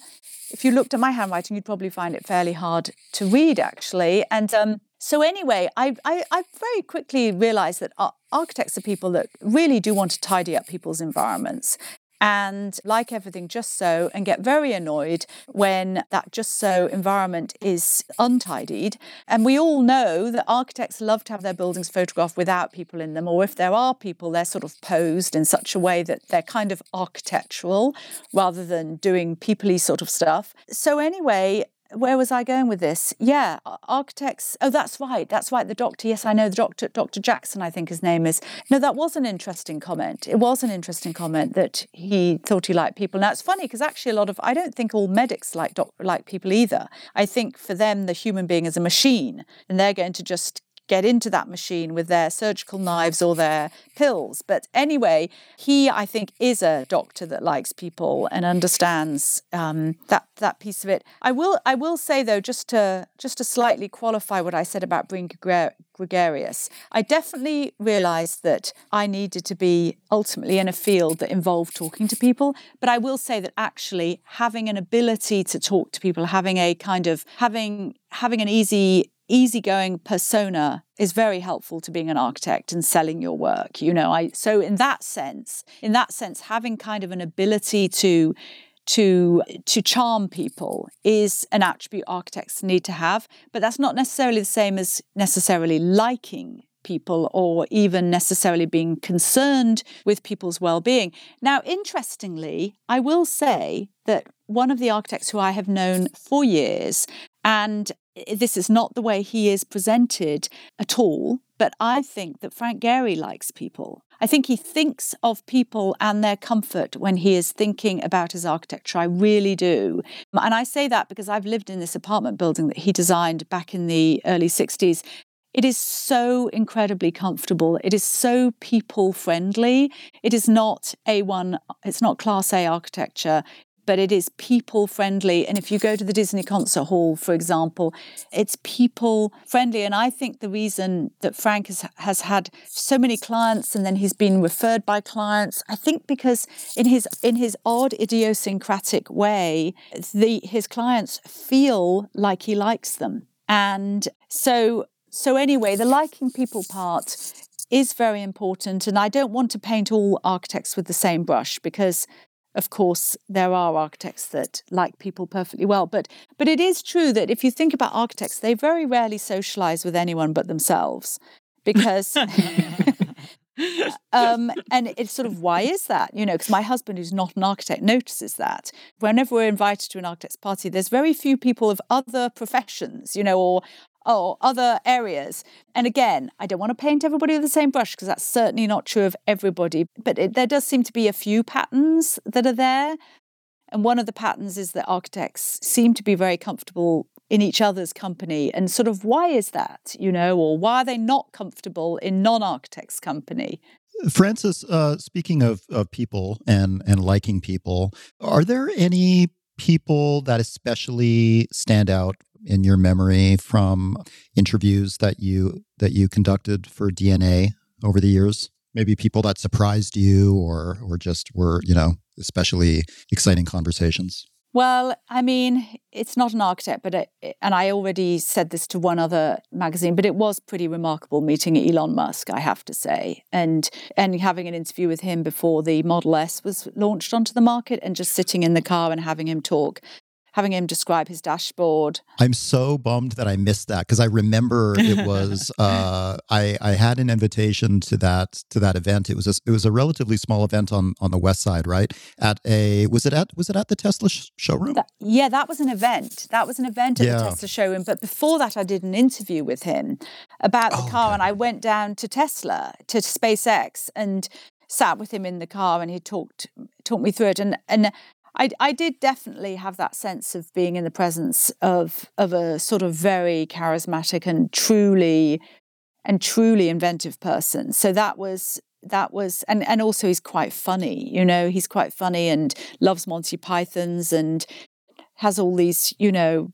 if you looked at my handwriting, you'd probably find it fairly hard to read, actually. And um, so, anyway, I, I, I, very quickly realized that architects are people that really do want to tidy up people's environments and like everything just so and get very annoyed when that just so environment is untidied. And we all know that architects love to have their buildings photographed without people in them or if there are people they're sort of posed in such a way that they're kind of architectural rather than doing peoply sort of stuff. So anyway where was I going with this? Yeah, architects. Oh, that's right. That's right. The doctor. Yes, I know the doctor. Dr. Jackson, I think his name is. No, that was an interesting comment. It was an interesting comment that he thought he liked people. Now it's funny because actually a lot of I don't think all medics like doc, like people either. I think for them the human being is a machine, and they're going to just get into that machine with their surgical knives or their pills. But anyway, he, I think, is a doctor that likes people and understands um, that that piece of it. I will, I will say though, just to just to slightly qualify what I said about being gregarious, I definitely realised that I needed to be ultimately in a field that involved talking to people. But I will say that actually having an ability to talk to people, having a kind of having having an easy easygoing persona is very helpful to being an architect and selling your work you know? I so in that sense in that sense having kind of an ability to to to charm people is an attribute architects need to have but that's not necessarily the same as necessarily liking people or even necessarily being concerned with people's well-being. Now interestingly i will say that one of the architects who I have known for years and this is not the way he is presented at all. But I think that Frank Gehry likes people. I think he thinks of people and their comfort when he is thinking about his architecture. I really do. And I say that because I've lived in this apartment building that he designed back in the early 60s. It is so incredibly comfortable. It is so people friendly. It is not A1, it's not class A architecture but it is people friendly. And if you go to the Disney Concert Hall, for example, it's people friendly. And I think the reason that Frank has, has had so many clients and then he's been referred by clients, I think because in his in his odd idiosyncratic way, the his clients feel like he likes them. And so so anyway, the liking people part is very important. And I don't want to paint all architects with the same brush because of course, there are architects that like people perfectly well, but but it is true that if you think about architects, they very rarely socialize with anyone but themselves, because. um, and it's sort of why is that? You know, because my husband, who's not an architect, notices that whenever we're invited to an architect's party, there's very few people of other professions, you know, or or other areas. And again, I don't want to paint everybody with the same brush because that's certainly not true of everybody. But it, there does seem to be a few patterns that are there. And one of the patterns is that architects seem to be very comfortable in each other's company. And sort of why is that, you know, or why are they not comfortable in non architects' company? Frances, uh, speaking of, of people and, and liking people, are there any people that especially stand out in your memory from interviews that you that you conducted for DnA over the years? Maybe people that surprised you or or just were, you know, especially exciting conversations. Well, I mean, it's not an architect, but it, and I already said this to one other magazine, but it was pretty remarkable meeting Elon Musk, I have to say, and and having an interview with him before the Model S was launched onto the market, and just sitting in the car and having him talk having him describe his dashboard. I'm so bummed that I missed that because I remember it was uh, I I had an invitation to that to that event. It was a, it was a relatively small event on on the west side, right? At a was it at was it at the Tesla sh- showroom? That, yeah, that was an event. That was an event at yeah. the Tesla showroom. But before that, I did an interview with him about the oh, car, okay. and I went down to Tesla to SpaceX and sat with him in the car and he talked talked me through it and and I, I did definitely have that sense of being in the presence of of a sort of very charismatic and truly and truly inventive person. So that was that was and and also he's quite funny. You know, he's quite funny and loves Monty Python's and has all these you know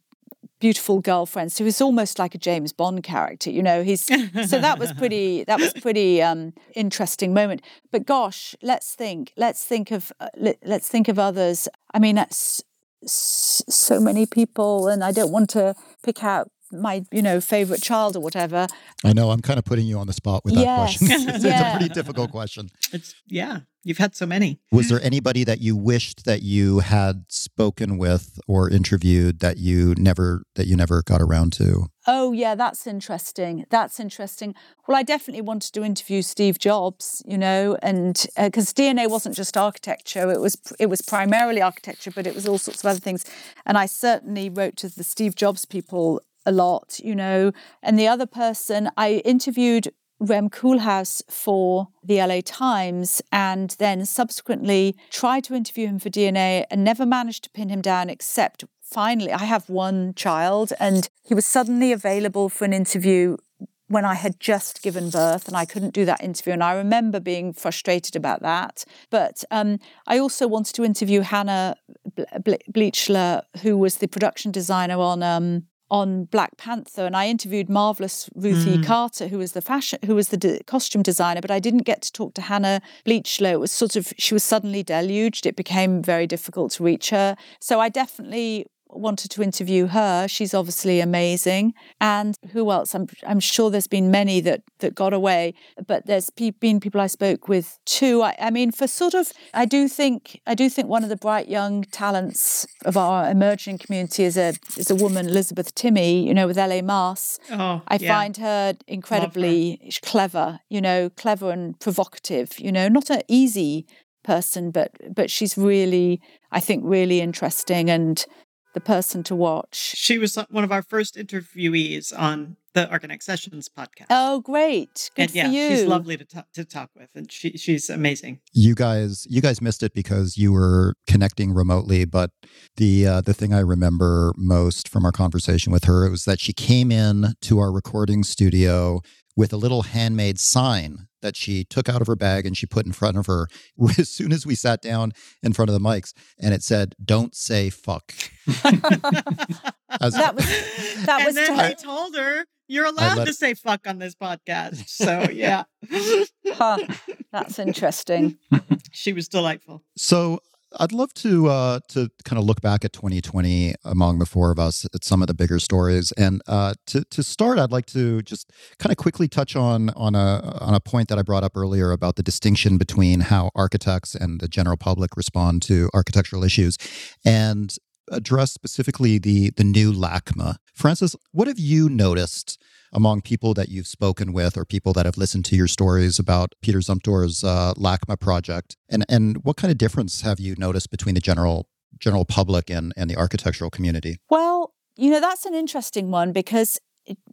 beautiful girlfriends So he's almost like a James Bond character, you know. He's so that was pretty that was pretty um, interesting moment. But gosh, let's think. Let's think of uh, let's think of others. I mean, that's so many people, and I don't want to pick out my you know favorite child or whatever. I know i'm kind of putting you on the spot with that yes. question. It's, yeah. a pretty difficult question. It's yeah you've had so many. Was there anybody that you wished that you had spoken with or interviewed that you never that you never got around to? Oh yeah that's interesting. That's interesting. Well i definitely wanted to interview steve jobs you know and because uh, DnA wasn't just architecture it was it was primarily architecture but it was all sorts of other things. And i certainly wrote to the steve jobs people a lot, you know. And the other person, I interviewed Rem Koolhaas for the LA Times and then subsequently tried to interview him for DnA and never managed to pin him down except finally I have one child and he was suddenly available for an interview when I had just given birth and I couldn't do that interview. And I remember being frustrated about that. But um, I also wanted to interview Hannah Beachler, who was the production designer on um, on Black Panther, and I interviewed marvelous Ruthie mm. Carter, who was the fashion, who was the de- costume designer. But I didn't get to talk to Hannah Beachler. It was sort of she was suddenly deluged. It became very difficult to reach her. So I definitely wanted to interview her. She's obviously amazing. And who else? I'm I'm sure there's been many that that got away, but there's pe- been people I spoke with too. I, I, mean, for sort of, I do think I do think one of the bright young talents of our emerging community is a is a woman, Elizabeth Timme. You know, with LA-Más. Oh, I yeah. find her incredibly her. clever. You know, clever and provocative. You know, not an easy person, but but she's really, I think, really interesting and the person to watch. She was one of our first interviewees on the Archinect Sessions podcast. Oh, great! Good and, yeah, for you. She's lovely to talk, to talk with, and she she's amazing. You guys, you guys missed it because you were connecting remotely. But the uh, the thing I remember most from our conversation with her was that she came in to our recording studio with a little handmade sign that she took out of her bag and she put in front of her as soon as we sat down in front of the mics and it said don't say fuck. As, that was that and was then I told her you're allowed to say fuck on this podcast. So yeah. Huh, that's interesting. She was delightful. So I'd love to uh, to kind of look back at 2020 among the four of us at some of the bigger stories, and uh, to to start, I'd like to just kind of quickly touch on on a on a point that I brought up earlier about the distinction between how architects and the general public respond to architectural issues, and address specifically the the new LACMA. Frances, what have you noticed among people that you've spoken with or people that have listened to your stories about Peter Zumthor's uh, LACMA project? And and what kind of difference have you noticed between the general general public and, and the architectural community? Well, you know, that's an interesting one because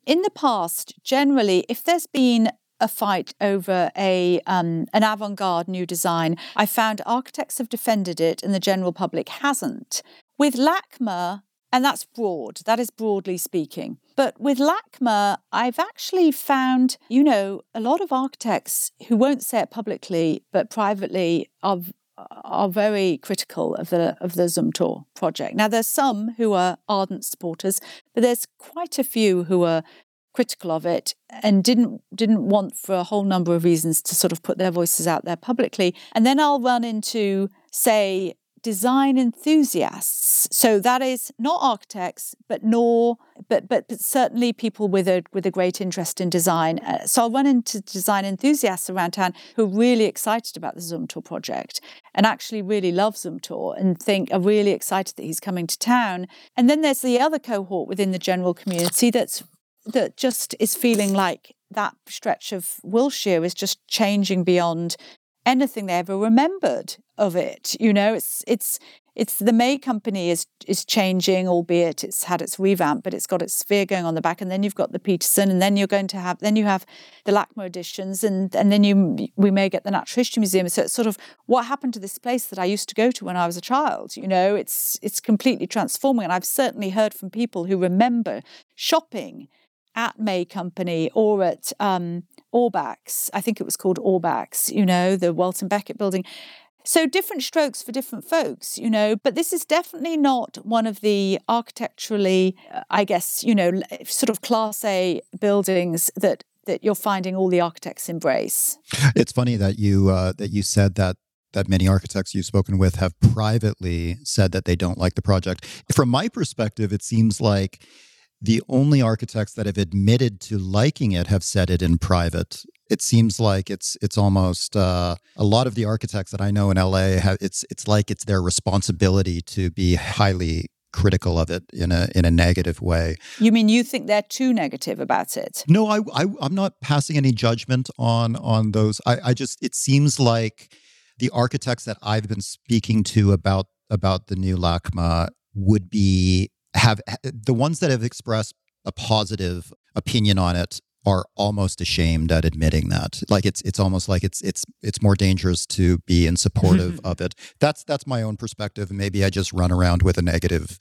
in the past, generally, if there's been a fight over a um, an avant-garde new design, I found architects have defended it and the general public hasn't. With LACMA, and that's broad, that is broadly speaking. But with LACMA, I've actually found, you know, a lot of architects who won't say it publicly, but privately are are very critical of the of the Zumthor project. Now there's some who are ardent supporters, but there's quite a few who are critical of it and didn't didn't want for a whole number of reasons to sort of put their voices out there publicly. And then I'll run into say design enthusiasts. So that is not architects, but nor but but, but certainly people with a with a great interest in design. Uh, so I'll run into design enthusiasts around town who are really excited about the Zumthor project and actually really love Zumthor and think are really excited that he's coming to town. And then there's the other cohort within the general community that's that just is feeling like that stretch of Wilshire is just changing beyond anything they ever remembered of it. You know, it's it's it's the May company is is changing, albeit it's had its revamp, but it's got its sphere going on the back. And then you've got the Petersen, and then you're going to have then you have the LACMA editions, and and then you we may get the Natural History Museum. So it's sort of what happened to this place that I used to go to when I was a child. You know, it's it's completely transforming, and I've certainly heard from people who remember shopping at May Company or at um, Ohrbach's. I think it was called Ohrbach's, you know, the Welton Becket building. So different strokes for different folks, you know, but this is definitely not one of the architecturally, I guess, you know, sort of class A buildings that that you're finding all the architects embrace. It's funny that you uh, that you said that that many architects you've spoken with have privately said that they don't like the project. From my perspective, it seems like the only architects that have admitted to liking it have said it in private. It seems like it's it's almost uh, a lot of the architects that I know in LA. Have, it's it's like it's their responsibility to be highly critical of it in a in a negative way. You mean you think they're too negative about it? No, I, I am not passing any judgment on on those. I, I just it seems like the architects that I've been speaking to about about the new LACMA would be have the ones that have expressed a positive opinion on it are almost ashamed at admitting that. Like it's it's almost like it's it's it's more dangerous to be in supportive of it. That's that's my own perspective. Maybe i just run around with a negative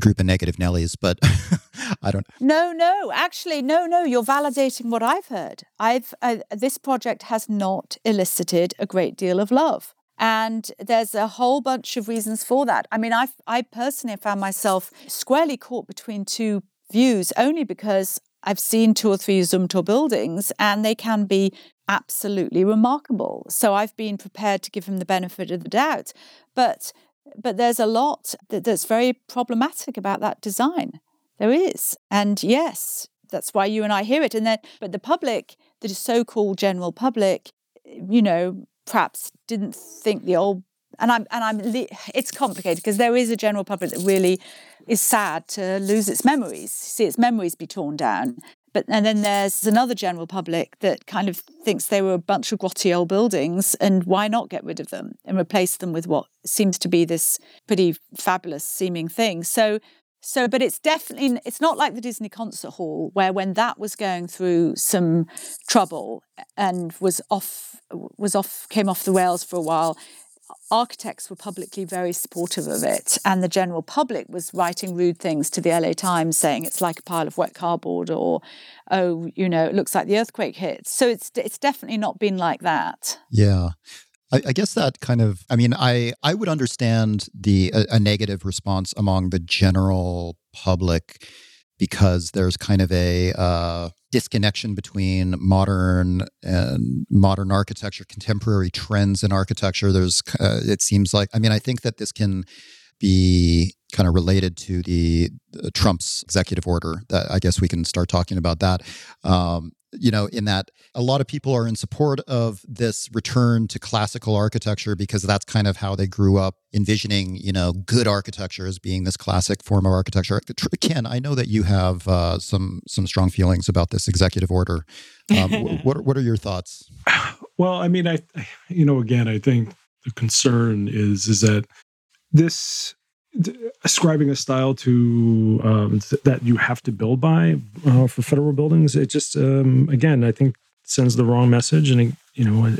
group of negative nellies but i don't no no actually no no you're validating what i've heard. I've uh, this project has not elicited a great deal of love and there's a whole bunch of reasons for that. I mean, I I personally found myself squarely caught between two views only because I've seen two or three Zumthor buildings and they can be absolutely remarkable. So I've been prepared to give him the benefit of the doubt. But but there's a lot that, that's very problematic about that design. There is. And yes, that's why you and I hear it. And then but the public, the so-called general public, you know, perhaps didn't think the old and I'm and I'm it's complicated because there is a general public that really is sad to lose its memories, see its memories be torn down. But and then there's another general public that kind of thinks they were a bunch of grotty old buildings, and why not get rid of them and replace them with what seems to be this pretty fabulous seeming thing? So so, but it's definitely, it's not like the Disney Concert Hall, where when that was going through some trouble and was off, was off, came off the rails for a while, architects were publicly very supportive of it. And the general public was writing rude things to the LA Times saying it's like a pile of wet cardboard or, oh, you know, it looks like the earthquake hit. So it's, it's definitely not been like that. Yeah. I, I, guess that kind of, I mean, I, I would understand the a, a negative response among the general public because there's kind of a uh, disconnection between modern and modern architecture, contemporary trends in architecture. There's, uh, it seems like, I mean, I think that this can be kind of related to the, Trump's executive order. That I guess we can start talking about that. Um, you know, in that a lot of people are in support of this return to classical architecture because that's kind of how they grew up envisioning, you know, good architecture as being this classic form of architecture. Ken, I know that you have uh, some some strong feelings about this executive order. Um, what what are your thoughts? Well, I mean, I, you know, again, I think the concern is is that this ascribing a style to um, th- that you have to build by uh, for federal buildings, it just um, again, I think sends the wrong message, and it, you know.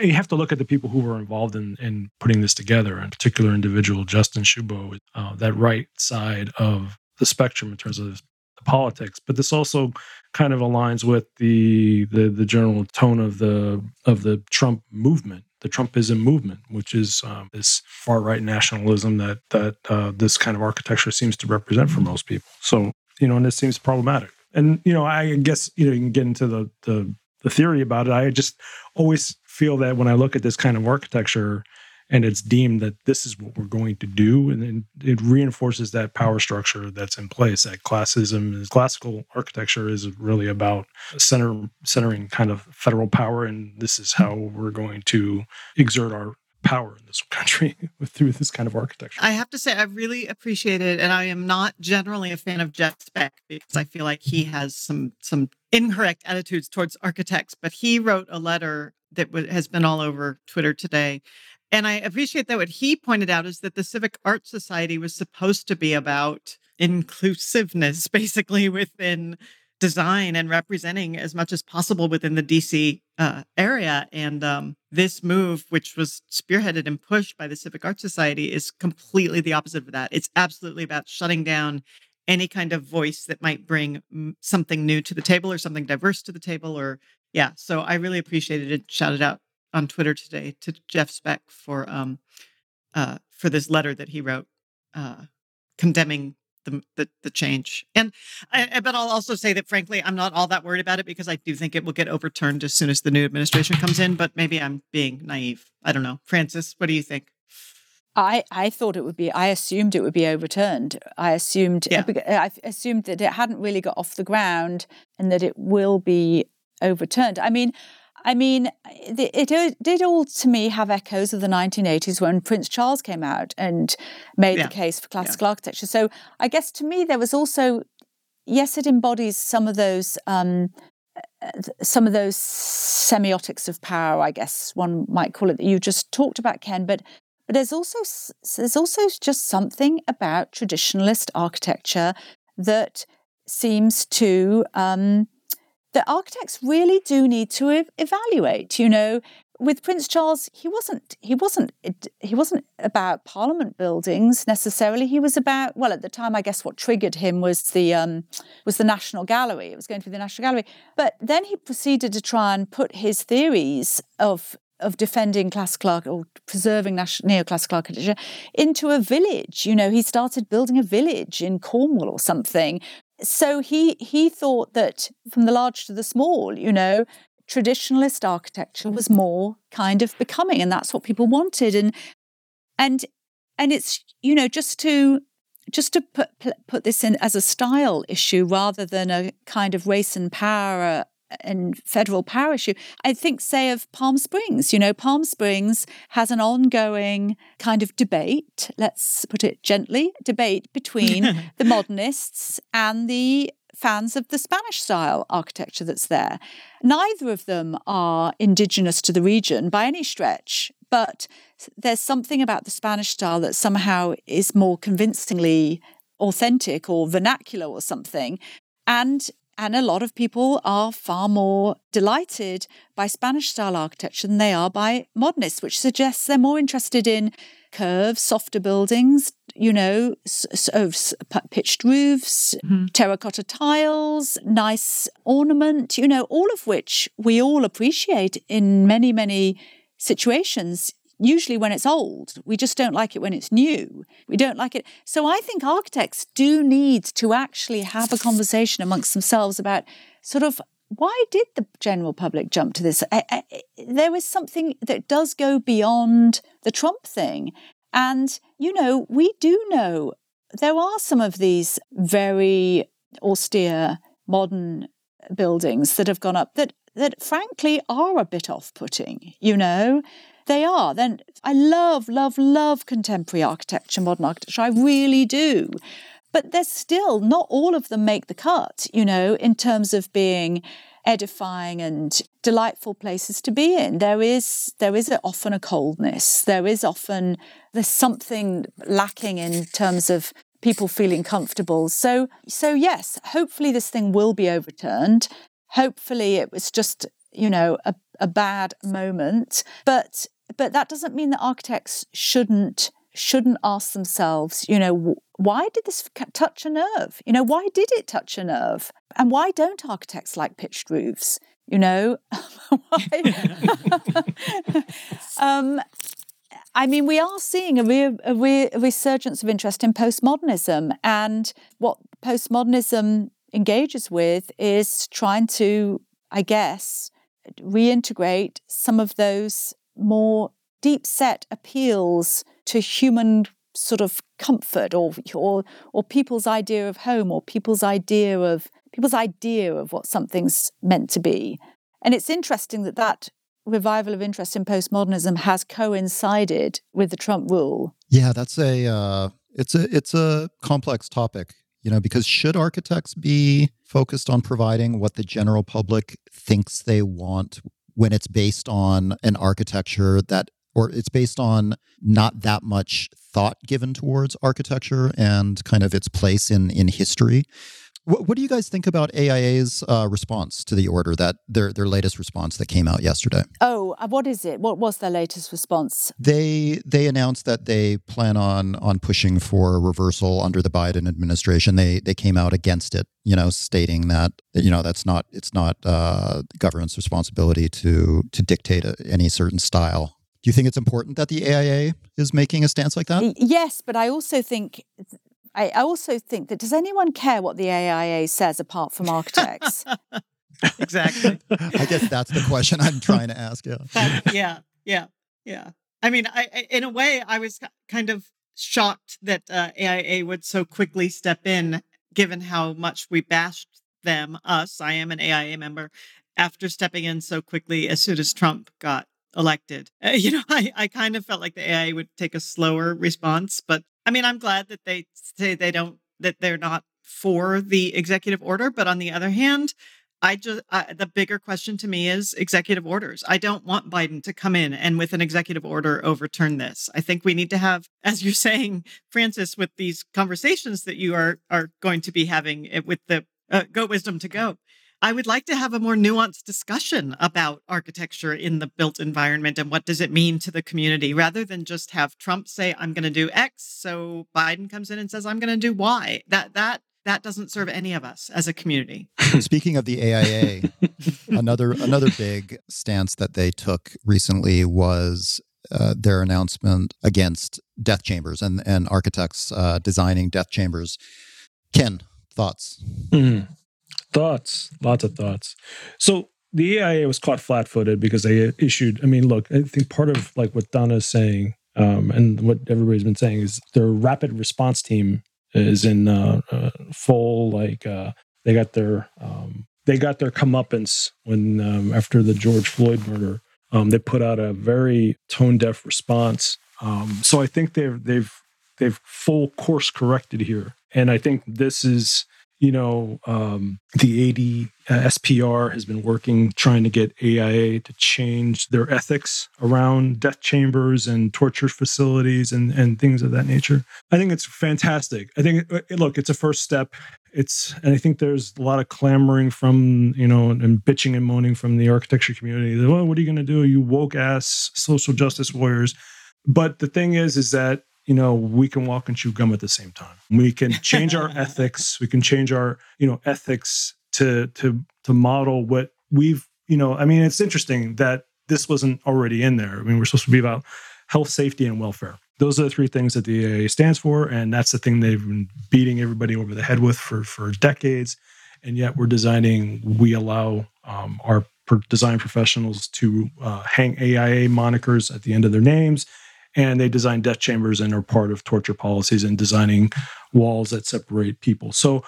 You have to look at the people who were involved in, in putting this together, in particular individual Justin Shubow, uh, that right side of the spectrum in terms of the politics. But this also kind of aligns with the, the the general tone of the of the Trump movement the Trumpism movement, which is um, this far right nationalism that that uh, this kind of architecture seems to represent for most people. So you know, and it seems problematic. And you know, I guess you know you can get into the the, the theory about it. I just always feel that when I look at this kind of architecture, and it's deemed that this is what we're going to do and then it reinforces that power structure that's in place that classism classical architecture is really about center centering kind of federal power and this is how we're going to exert our power in this country through this kind of architecture. I have to say, I really appreciate it, and I am not generally a fan of Jeff Speck because I feel like he has some some incorrect attitudes towards architects. But he wrote a letter that has been all over Twitter today. And I appreciate that what he pointed out is that the Civic Arts Society was supposed to be about inclusiveness, basically, within design and representing as much as possible within the DC uh, area. And um, this move, which was spearheaded and pushed by the Civic Arts Society, is completely the opposite of that. It's absolutely about shutting down any kind of voice that might bring something new to the table or something diverse to the table. Or, yeah. So I really appreciated it. Shouted out on Twitter today to Jeff Speck for um, uh, for this letter that he wrote uh, condemning the, the, the change. And I, but I'll also say that frankly, I'm not all that worried about it because I do think it will get overturned as soon as the new administration comes in. But maybe I'm being naive. I don't know. Frances. what do you think? I, I thought it would be. I assumed it would be overturned. I assumed. Yeah. I assumed that it hadn't really got off the ground and that it will be overturned. I mean, I mean, it, did all to me have echoes of the 1980s when Prince Charles came out and made yeah. the case for classical yeah. architecture. So I guess to me there was also, yes, it embodies some of those. Um, uh, some of those semiotics of power, I guess one might call it, that you just talked about, Ken. But but there's also there's also just something about traditionalist architecture that seems to um, that architects really do need to ev- evaluate. You know, with Prince Charles, he wasn't he wasn't he wasn't about Parliament buildings necessarily. He was about well, at the time, I guess what triggered him was the um, was the National Gallery. It was going to be the National Gallery, but then he proceeded to try and put his theories of of defending classical or preserving neoclassical architecture into a village. You know, he started building a village in Cornwall or something so he he thought that from the large to the small, you know, traditionalist architecture was more kind of becoming, and that's what people wanted. And and and it's you know just to just to put put this in as a style issue rather than a kind of race and power and federal power issue. I think, say, of Palm Springs. You know, Palm Springs has an ongoing kind of debate, let's put it gently, debate between the modernists and the fans of the Spanish style architecture that's there. Neither of them are indigenous to the region by any stretch, but there's something about the Spanish style that somehow is more convincingly authentic or vernacular or something. And and a lot of people are far more delighted by Spanish style architecture than they are by modernists, which suggests they're more interested in curves, softer buildings, you know, pitched roofs, mm-hmm. terracotta tiles, nice ornament, you know, all of which we all appreciate in many, many situations usually when it's old. We just don't like it when it's new. We don't like it. So I think architects do need to actually have a conversation amongst themselves about sort of why did the general public jump to this? I, I, there is something that does go beyond the Trump thing. And, you know, we do know there are some of these very austere modern buildings that have gone up that that frankly are a bit off-putting you know they are. Then I love, love, love contemporary architecture, modern architecture. I really do. But there's still not all of them make the cut, you know, in terms of being edifying and delightful places to be in. There is there is often a coldness. There is often there's something lacking in terms of people feeling comfortable. So so yes, hopefully this thing will be overturned. Hopefully it was just you know, a, a bad moment. But but that doesn't mean that architects shouldn't shouldn't ask themselves, you know, why did this touch a nerve? You know, why did it touch a nerve? And why don't architects like pitched roofs? You know, um, I mean, we are seeing a, re- a, re- a resurgence of interest in postmodernism, and what postmodernism engages with is trying to, I guess, reintegrate some of those more deep set appeals to human sort of comfort or or or people's idea of home or people's idea of people's idea of what something's meant to be. And it's interesting that that revival of interest in postmodernism has coincided with the Trump rule. Yeah, that's a uh, it's a it's a complex topic, you know, because should architects be focused on providing what the general public thinks they want when it's based on an architecture that or it's based on not that much thought given towards architecture and kind of its place in in history. What, what do you guys think about AIA's uh, response to the order that their their latest response that came out yesterday? Oh, uh, what is it? What was their latest response? They they announced that they plan on on pushing for a reversal under the Biden administration. They they came out against it, you know, stating that you know that's not it's not uh, government's responsibility to to dictate a, any certain style do you think it's important that the AIA is making a stance like that? Yes, but I also think I also think that does anyone care what the AIA says apart from architects? exactly. I guess that's the question I'm trying to ask. Yeah. That, yeah. Yeah. Yeah. I mean, I, I, in a way, I was kind of shocked that uh, AIA would so quickly step in, given how much we bashed them, us. I am an AIA member, after stepping in so quickly as soon as Trump got elected. Uh, you know, I, I kind of felt like the AIA would take a slower response, but I mean, I'm glad that they say they don't, that they're not for the executive order. But on the other hand, I just, the bigger question to me is executive orders. I don't want Biden to come in and with an executive order overturn this. I think we need to have, as you're saying, Frances, with these conversations that you are, are going to be having eh, with the uh, Goat Wisdom to Go I would like to have a more nuanced discussion about architecture in the built environment and what does it mean to the community rather than just have Trump say I'm going to do X so Biden comes in and says I'm going to do Y. That that that doesn't serve any of us as a community. Speaking of the AIA, another another big stance that they took recently was uh, their announcement against death chambers and and architects uh, designing death chambers. Ken, thoughts? Mm. Thoughts, lots of thoughts. So the AIA was caught flat-footed because they issued. I mean, look, I think part of like what Donna is saying, um, and what everybody's been saying is their rapid response team is in uh, uh, full like uh, they got their um, they got their comeuppance when um, after the George Floyd murder. Um, they put out a very tone deaf response. Um, so I think they've they've they've full course corrected here, and I think this is you know, um, the AD uh, SPR has been working trying to get AIA to change their ethics around death chambers and torture facilities and, and things of that nature. I think it's fantastic. I think, uh, look, it's a first step. It's, and I think there's a lot of clamoring from, you know, and bitching and moaning from the architecture community. Well, what are you going to do? You woke ass social justice warriors. But the thing is, is that you know we can walk and chew gum at the same time. We can change our ethics. We can change our you know ethics to to to model what we've you know i mean it's interesting that this wasn't already in there. I mean we're supposed to be about health safety and welfare. Those are the three things that the AIA stands for and that's the thing they've been beating everybody over the head with for for decades. And yet we're designing we allow um, our design professionals to uh, hang aia monikers at the end of their names and they design death chambers and are part of torture policies and designing walls that separate people. So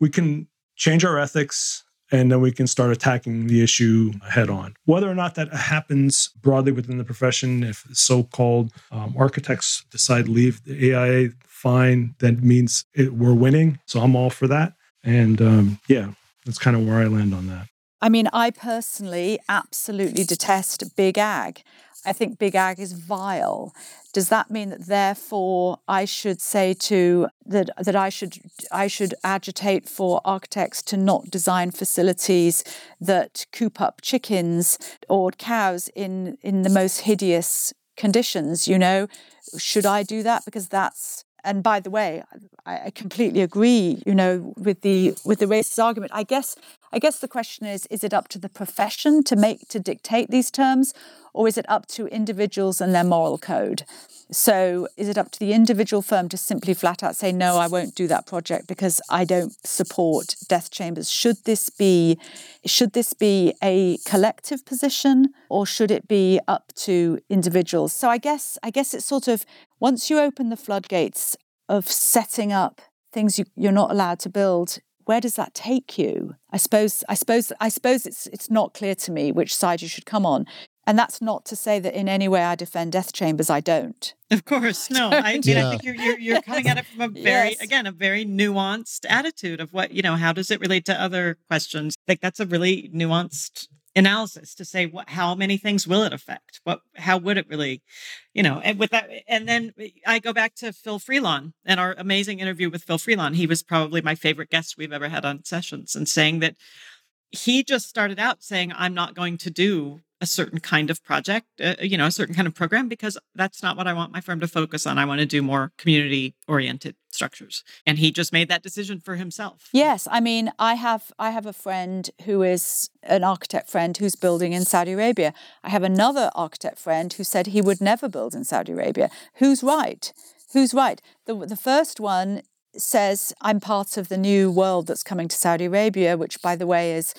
we can change our ethics and then we can start attacking the issue head on. Whether or not that happens broadly within the profession, if so called um, architects decide to leave the AIA, fine, that means it, we're winning. So I'm all for that. And um, yeah, that's kind of where I land on that. I mean, I personally absolutely detest big ag. I think big ag is vile. Does that mean that therefore I should say to that that I should I should agitate for architects to not design facilities that coop up chickens or cows in in the most hideous conditions, you know? Should I do that? Because that's and by the way, I, completely agree, you know, with the with the racist argument. I guess I guess the question is is it up to the profession to make to dictate these terms or is it up to individuals and their moral code? So, is it up to the individual firm to simply flat out say, no, I won't do that project because I don't support death chambers? Should this be, should this be a collective position or should it be up to individuals? So, I guess, I guess it's sort of once you open the floodgates of setting up things you, you're not allowed to build where does that take you? I suppose I suppose I suppose it's it's not clear to me which side you should come on. And that's not to say that in any way I defend death chambers. I don't. Of course, no. I mean, yeah. I think you're you're, you're coming at it from a very yes. again a very nuanced attitude of what you know. How does it relate to other questions? Like that's a really nuanced analysis to say what how many things will it affect? What how would it really you know and with that and then i go back to phil freelon and our amazing interview with phil freelon. He was probably my favorite guest we've ever had on sessions and saying that he just started out saying i'm not going to do a certain kind of project, uh, you know, a certain kind of program, because that's not what I want my firm to focus on. I want to do more community oriented structures. And he just made that decision for himself. Yes. I mean, I have I have a friend who is an architect friend who's building in Saudi Arabia. I have another architect friend who said he would never build in Saudi Arabia. Who's right? Who's right? The the first one says I'm part of the new world that's coming to Saudi Arabia, which, by the way, is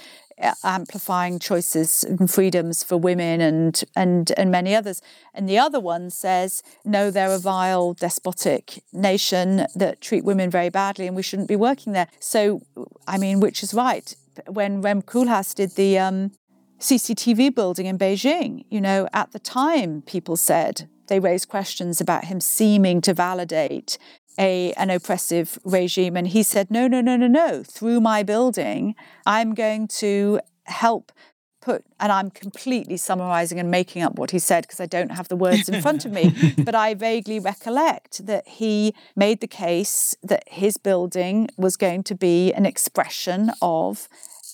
amplifying choices and freedoms for women and and and many others. And the other one says, no, they're a vile, despotic nation that treat women very badly, and we shouldn't be working there. So, I mean, which is right? When Rem Koolhaas did the um, CCTV building in Beijing, you know, at the time people said they raised questions about him seeming to validate a, an oppressive regime. And he said, no, no, no, no, no. Through my building, I'm going to help put, and I'm completely summarizing and making up what he said because I don't have the words in front of me, but I vaguely recollect that he made the case that his building was going to be an expression of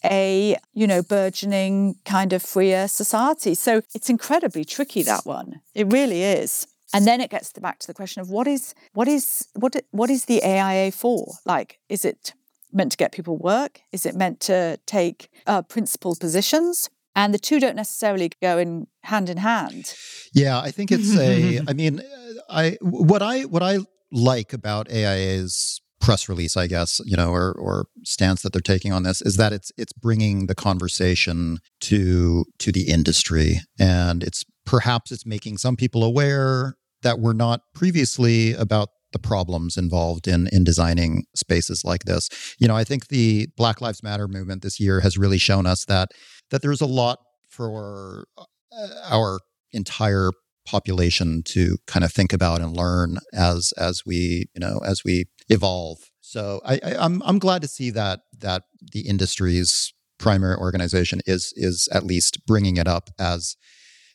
a you know burgeoning kind of freer society so it's incredibly tricky that one it really is and then it gets back to the question of what is what is what what is the AIA for? Like, is it meant to get people work? Is it meant to take uh, principal positions? And the two don't necessarily go in hand in hand. Yeah, I think it's a. I mean, I what I what I like about AIA's press release, I guess, you know, or or stance that they're taking on this is that it's it's bringing the conversation to to the industry, and it's perhaps it's making some people aware that were not previously about the problems involved in in designing spaces like this. You know, I think the Black Lives Matter movement this year has really shown us that that there's a lot for uh, our entire population to kind of think about and learn as as we you know as we evolve. So I, I I'm I'm glad to see that that the industry's primary organization is is at least bringing it up as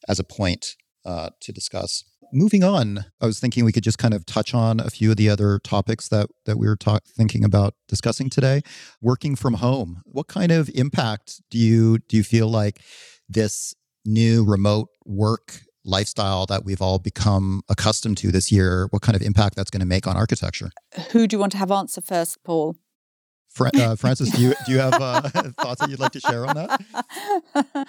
as a point uh, to discuss moving on, I was thinking we could just kind of touch on a few of the other topics that that we were talk, thinking about discussing today. Working from home, what kind of impact do you do you feel like this new remote work lifestyle that we've all become accustomed to this year? What kind of impact that's going to make on architecture? Who do you want to have answer first, Paul? uh, Frances, do you do you have uh, thoughts that you'd like to share on that?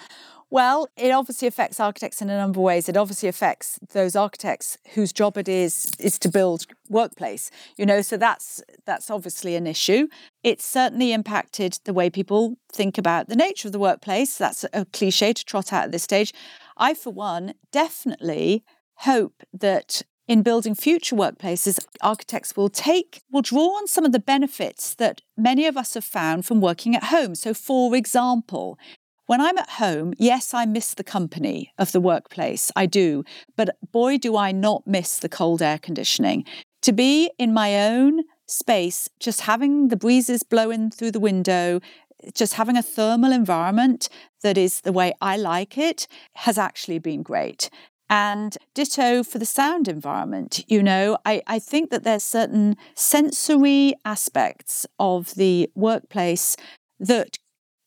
Well, it obviously affects architects in a number of ways. It obviously affects those architects whose job it is is to build workplace. You know, so that's that's obviously an issue. It's certainly impacted the way people think about the nature of the workplace. That's a cliche to trot out at this stage. I, for one, definitely hope that in building future workplaces, architects will take, will draw on some of the benefits that many of us have found from working at home. So, for example, when I'm at home, yes, I miss the company of the workplace. I do. But boy, do I not miss the cold air conditioning. To be in my own space, just having the breezes blowing through the window, just having a thermal environment that is the way I like it has actually been great. And ditto for the sound environment. You know, I, I think that there's certain sensory aspects of the workplace that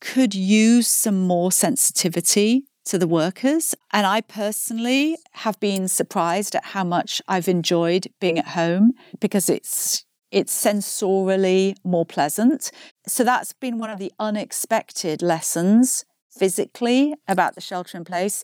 could use some more sensitivity to the workers. And I personally have been surprised at how much I've enjoyed being at home because it's it's sensorially more pleasant. so that's been one of the unexpected lessons physically about the shelter in place.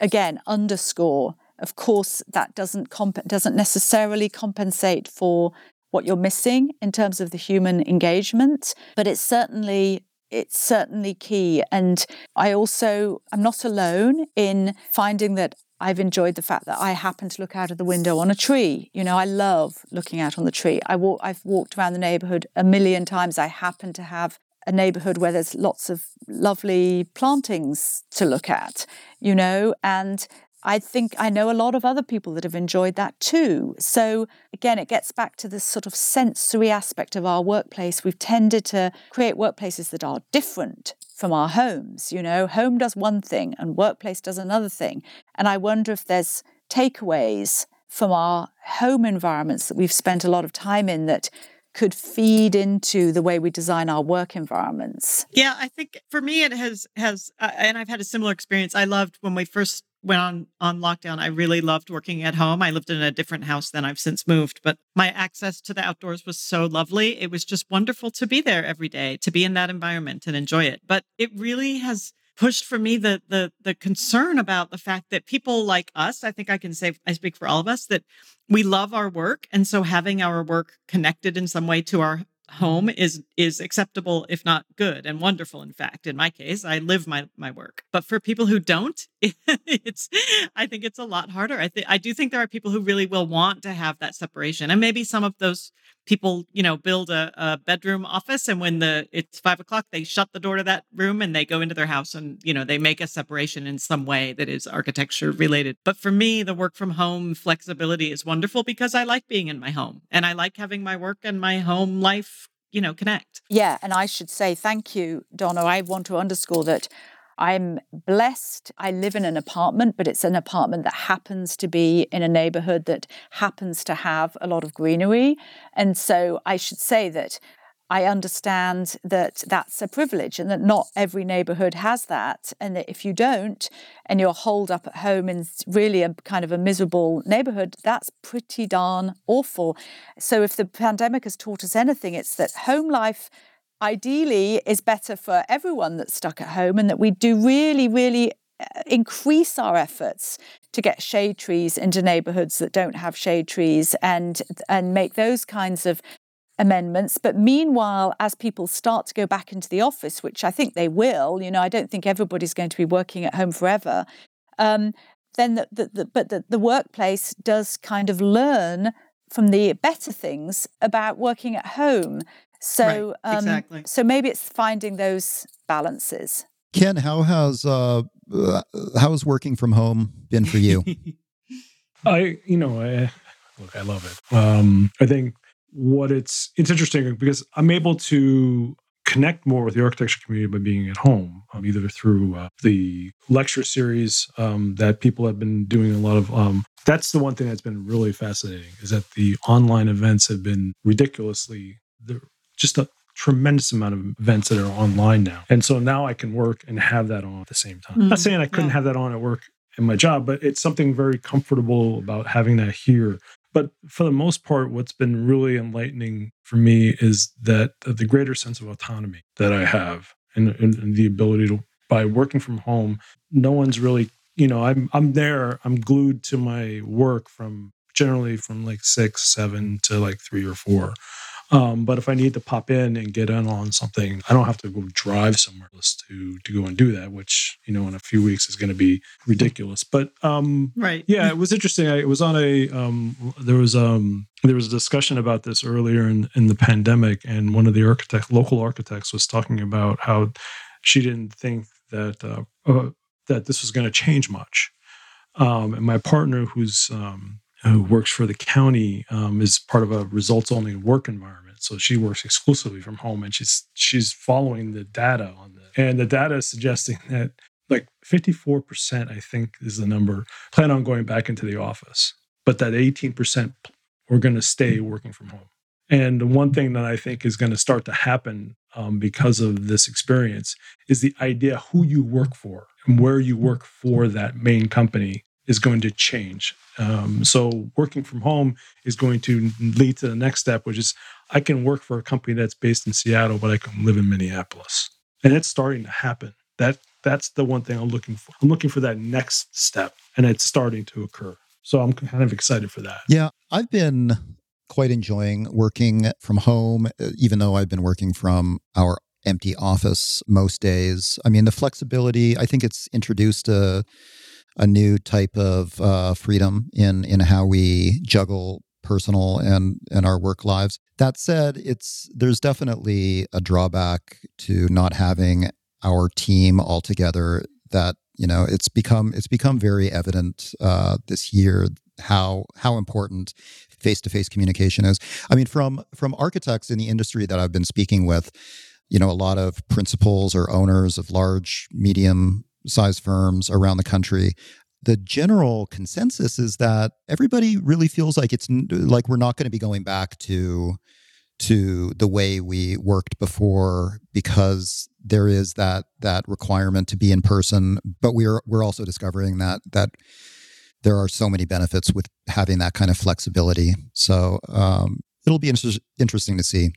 Again, underscore. Of course, that doesn't comp- doesn't necessarily compensate for what you're missing in terms of the human engagement, but it's certainly it's certainly key. And I also I'm not alone in finding that I've enjoyed the fact that I happen to look out of the window on a tree. You know, I love looking out on the tree. I walk, I've walked around the neighborhood a million times. I happen to have a neighborhood where there's lots of lovely plantings to look at, you know, and I think I know a lot of other people that have enjoyed that too. So again, it gets back to this sort of sensory aspect of our workplace. We've tended to create workplaces that are different from our homes. You know, home does one thing and workplace does another thing. And I wonder if there's takeaways from our home environments that we've spent a lot of time in that could feed into the way we design our work environments. Yeah, I think for me it has has uh, and I've had a similar experience. I loved when we first went on on lockdown i really loved working at home. I lived in a different house than i've since moved but my access to the outdoors was so lovely. It was just wonderful to be there every day to be in that environment and enjoy it. But it really has pushed for me the the the concern about the fact that people like us i think i can say i speak for all of us that we love our work. And so having our work connected in some way to our home is is acceptable if not good and wonderful in fact in my case i live my my work. But for people who don't it's i think it's a lot harder. I think i do think there are people who really will want to have that separation and maybe some of those people you know build a, a bedroom office and when the it's five o'clock they shut the door to that room and they go into their house and you know they make a separation in some way that is architecture related but for me the work from home flexibility is wonderful because i like being in my home and i like having my work and my home life you know, connect. Yeah. And I should say thank you, Donna. I want to underscore that I'm blessed. I live in an apartment, but it's an apartment that happens to be in a neighborhood that happens to have a lot of greenery. And so I should say that I understand that that's a privilege and that not every neighborhood has that. And that if you don't, and you're holed up at home in really a kind of a miserable neighborhood, that's pretty darn awful. So if the pandemic has taught us anything, it's that home life ideally is better for everyone that's stuck at home and that we do really, really uh, increase our efforts to get shade trees into neighborhoods that don't have shade trees and and make those kinds of amendments. But meanwhile, as people start to go back into the office, which I think they will, you know, I don't think everybody's going to be working at home forever. Um, then, the, the, the, but the, the workplace does kind of learn from the better things about working at home. So, right, um, exactly. so maybe it's finding those balances. Ken, how has uh, how has working from home been for you? I, you know, I, look, I love it. Um, I think what it's it's interesting because I'm able to connect more with the architecture community by being at home, um, either through uh, the lecture series um, that people have been doing a lot of. Um, that's the one thing that's been really fascinating is that the online events have been ridiculously just a tremendous amount of events that are online now. And so now I can work and have that on at the same time. Mm, Not saying I couldn't yeah. have that on at work in my job, but it's something very comfortable about having that here but for the most part, what's been really enlightening for me is that the greater sense of autonomy that I have and, and the ability to, by working from home, no one's really, you know, I'm I'm there, I'm glued to my work from generally from like six, seven to like three or four. Um, but if I need to pop in and get in on something, I don't have to go drive somewhere else to to go and do that, which you know in a few weeks is going to be ridiculous. But um, right, yeah, it was interesting. I, it was on a um, there was um there was a discussion about this earlier in in the pandemic, and one of the architect local architects was talking about how she didn't think that uh, uh, that this was going to change much. Um, and my partner, who's um, who works for the county um, is part of a results only work environment. So she works exclusively from home and she's she's following the data on that. And the data is suggesting that like 54%, I think is the number, plan on going back into the office, but that 18% we're going to stay working from home. And the one thing that I think is going to start to happen um, because of this experience is the idea who you work for and where you work for that main company is going to change. Um, so working from home is going to lead to the next step, which is I can work for a company that's based in Seattle, but I can live in Minneapolis, and it's starting to happen. That that's the one thing I'm looking for. I'm looking for that next step, and it's starting to occur. So I'm kind of excited for that. Yeah, I've been quite enjoying working from home, uh, even though I've been working from our empty office most days. I mean, the flexibility, I think it's introduced a, a new type of uh, freedom in, in how we juggle personal and, and our work lives. That said, it's there's definitely a drawback to not having our team all together that you know it's become it's become very evident uh, this year how how important face to face communication is. I mean, from from architects in the industry that I've been speaking with, you know, a lot of principals or owners of large, medium sized firms around the country. The general consensus is that everybody really feels like it's like we're not going to be going back to to the way we worked before because there is that that requirement to be in person but we're we're also discovering that that there are so many benefits with having that kind of flexibility so um, it'll be inter- interesting to see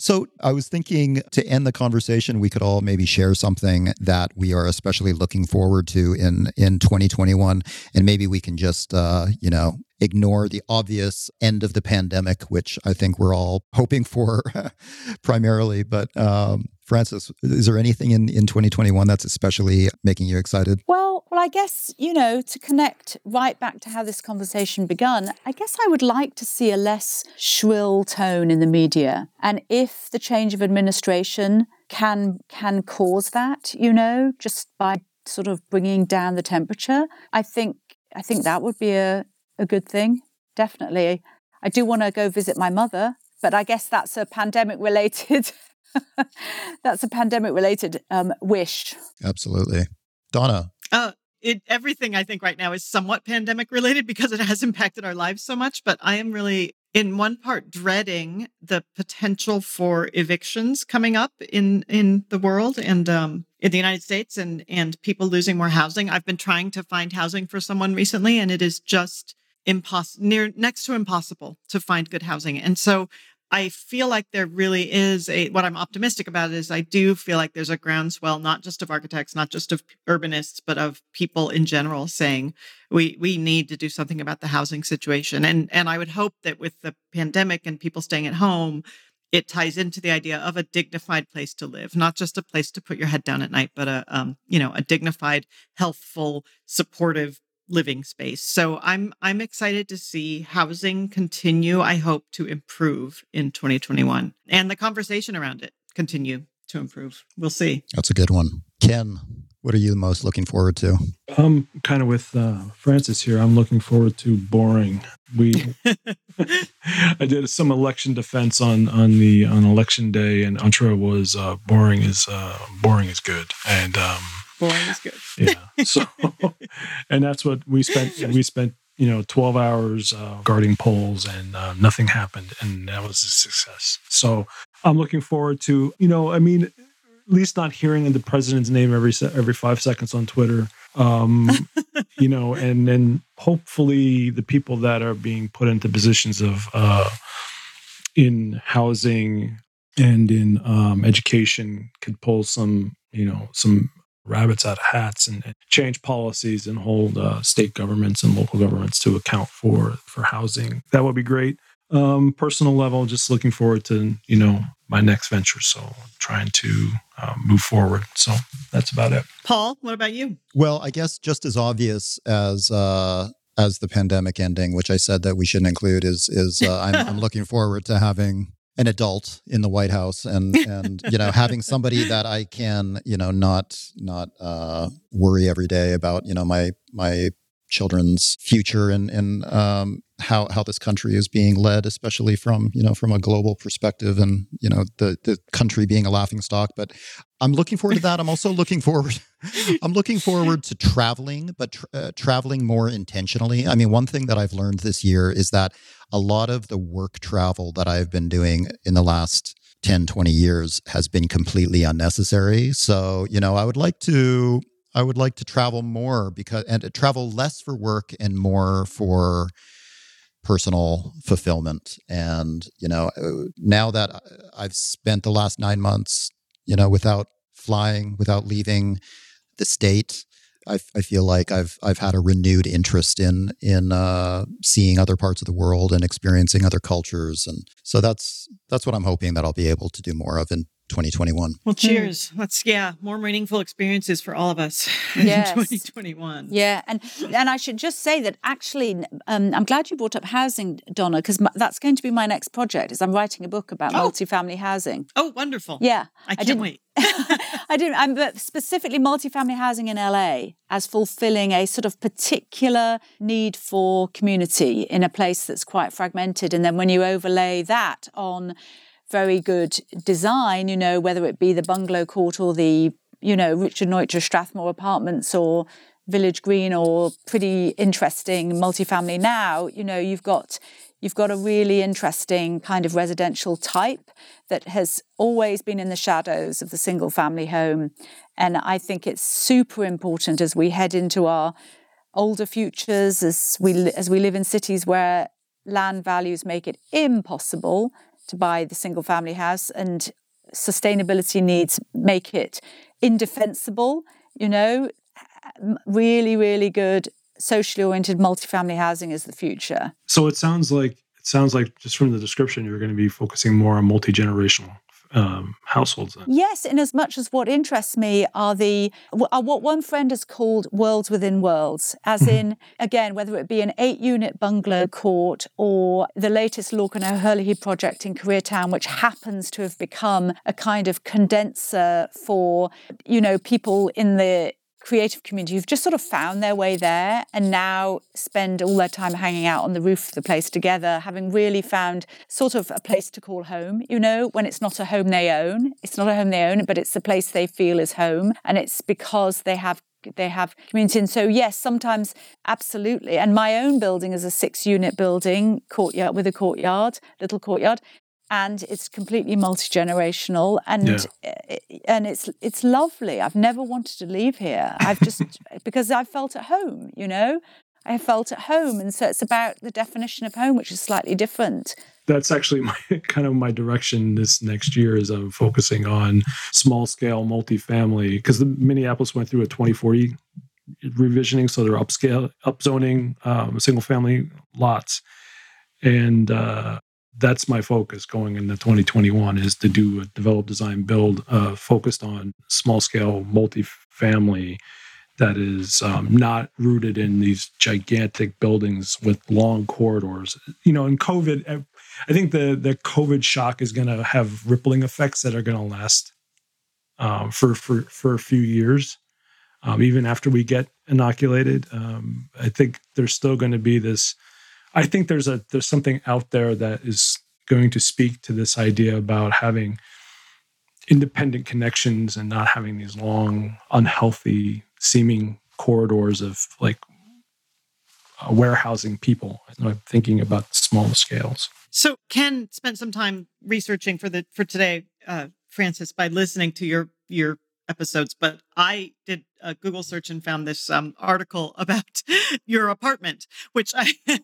so I was thinking to end the conversation, we could all maybe share something that we are especially looking forward to in in 2021, and maybe we can just uh, you know ignore the obvious end of the pandemic, which I think we're all hoping for primarily. But um, Frances, is there anything in, in 2021 that's especially making you excited? Well, well, I guess, you know, to connect right back to how this conversation begun, I guess I would like to see a less shrill tone in the media. And if the change of administration can can cause that, you know, just by sort of bringing down the temperature, I think I think that would be a, a good thing. Definitely. I do want to go visit my mother, but I guess that's a pandemic related that's a pandemic related um, wish. Absolutely. Donna. Uh, it, everything I think right now is somewhat pandemic related because it has impacted our lives so much. But I am really, in one part, dreading the potential for evictions coming up in in the world and um, in the United States, and and people losing more housing. I've been trying to find housing for someone recently, and it is just impossible near next to impossible to find good housing and so i feel like there really is a what i'm optimistic about is i do feel like there's a groundswell not just of architects not just of urbanists but of people in general saying we we need to do something about the housing situation. And and i would hope that with the pandemic and people staying at home it ties into the idea of a dignified place to live not just a place to put your head down at night but a um, you know a dignified healthful supportive living space. So I'm I'm excited to see housing continue, I hope to improve in 2021 and the conversation around it continue to improve. We'll see. That's a good one. Ken, what are you most looking forward to? I'm kind of with uh, Frances here. I'm looking forward to boring. We, I did some election defense on on the on election day, and Antra was uh, boring is uh, boring is good, and um, good. yeah. So, and that's what we spent. We spent you know 12 hours uh, guarding polls and uh, nothing happened and that was a success so i'm looking forward to you know i mean at least not hearing the president's name every se- every five seconds on twitter um, you know and then hopefully the people that are being put into positions of uh, in housing and in um, education could pull some you know some rabbits out of hats and, and change policies and hold uh, state governments and local governments to account for for housing. That would be great. Um, personal level, just looking forward to you know my next venture. So trying to uh, move forward. So that's about it. Paul, what about you? Well, I guess just as obvious as uh, as the pandemic ending, which I said that we shouldn't include, is is uh, I'm, I'm looking forward to having an adult in the White House and and you know having somebody that I can you know not not uh, worry every day about you know my my children's future and and um, how how this country is being led, especially from you know from a global perspective, and you know the the country being a laughing stock. But I'm looking forward to that. I'm also looking forward. I'm looking forward to traveling, but tra- uh, traveling more intentionally. I mean, one thing that I've learned this year is that a lot of the work travel that I've been doing in the last 10, 20 years has been completely unnecessary. So, you know, I would like to I would like to travel more because and travel less for work and more for personal fulfillment. And you know, uh, now that I've spent the last nine months, you know, without flying, without leaving the state, I, I feel like I've I've had a renewed interest in in uh, seeing other parts of the world and experiencing other cultures, and so that's that's what I'm hoping that I'll be able to do more of in 2021. Well, cheers. Let's yeah, more meaningful experiences for all of us yes. in 2021. Yeah, and and I should just say that actually, um, I'm glad you brought up housing, Donna, because that's going to be my next project. Is I'm writing a book about oh. multifamily housing. Oh, wonderful! Yeah, I can't I wait. I didn't. I'm but specifically multifamily housing in LA as fulfilling a sort of particular need for community in a place that's quite fragmented, and then when you overlay that on very good design, you know, whether it be the bungalow court or the, you know, Richard Neutra Strathmore apartments or Village Green or pretty interesting multifamily now, you know, you've got you've got a really interesting kind of residential type that has always been in the shadows of the single family home. And I think it's super important as we head into our older futures, as we as we live in cities where land values make it impossible to buy the single family house and sustainability needs make it indefensible you know? Really really good socially oriented multifamily housing is the future. So it sounds like it sounds like just from the description you're going to be focusing more on multi-generational um, households. Then. Yes, in as much as what interests me are the are what one friend has called worlds within worlds, as mm-hmm. in again whether it be an eight-unit bungalow court or the latest Lorcan O'Herlihy project in Koreatown, which happens to have become a kind of condenser for you know people in the creative community who've just sort of found their way there and now spend all their time hanging out on the roof of the place together, having really found sort of a place to call home, you know, when it's not a home they own. It's not a home they own, but it's a place they feel is home. And it's because they have they have community. And so, yes, sometimes absolutely. And my own building is a six unit building, courtyard with a courtyard, little courtyard and it's completely multi-generational and yeah. and it's it's lovely. I've never wanted to leave here. I've just because i felt at home you know? I felt at home and so it's about the definition of home which is slightly different. That's actually my kind of my direction this next year is i'm focusing on small scale multifamily because the minneapolis went through a 2040 revisioning so they're upscale upzoning um, single family lots. And uh, that's my focus going into 2021 is to do a develop design build uh, focused on small scale multifamily that is um, not rooted in these gigantic buildings with long corridors. You know in covid i think the the covid shock is going to have rippling effects that are going to last um, for for for a few years. Um, even after we get inoculated um, i think there's still going to be this I think there's a there's something out there that is going to speak to this idea about having independent connections and not having these long, unhealthy seeming corridors of like uh, warehousing people. I'm thinking about small scales. So Ken spent some time researching for the for today, uh, Frances, by listening to your your episodes, but I did a Google search and found this um, article about your apartment, which I,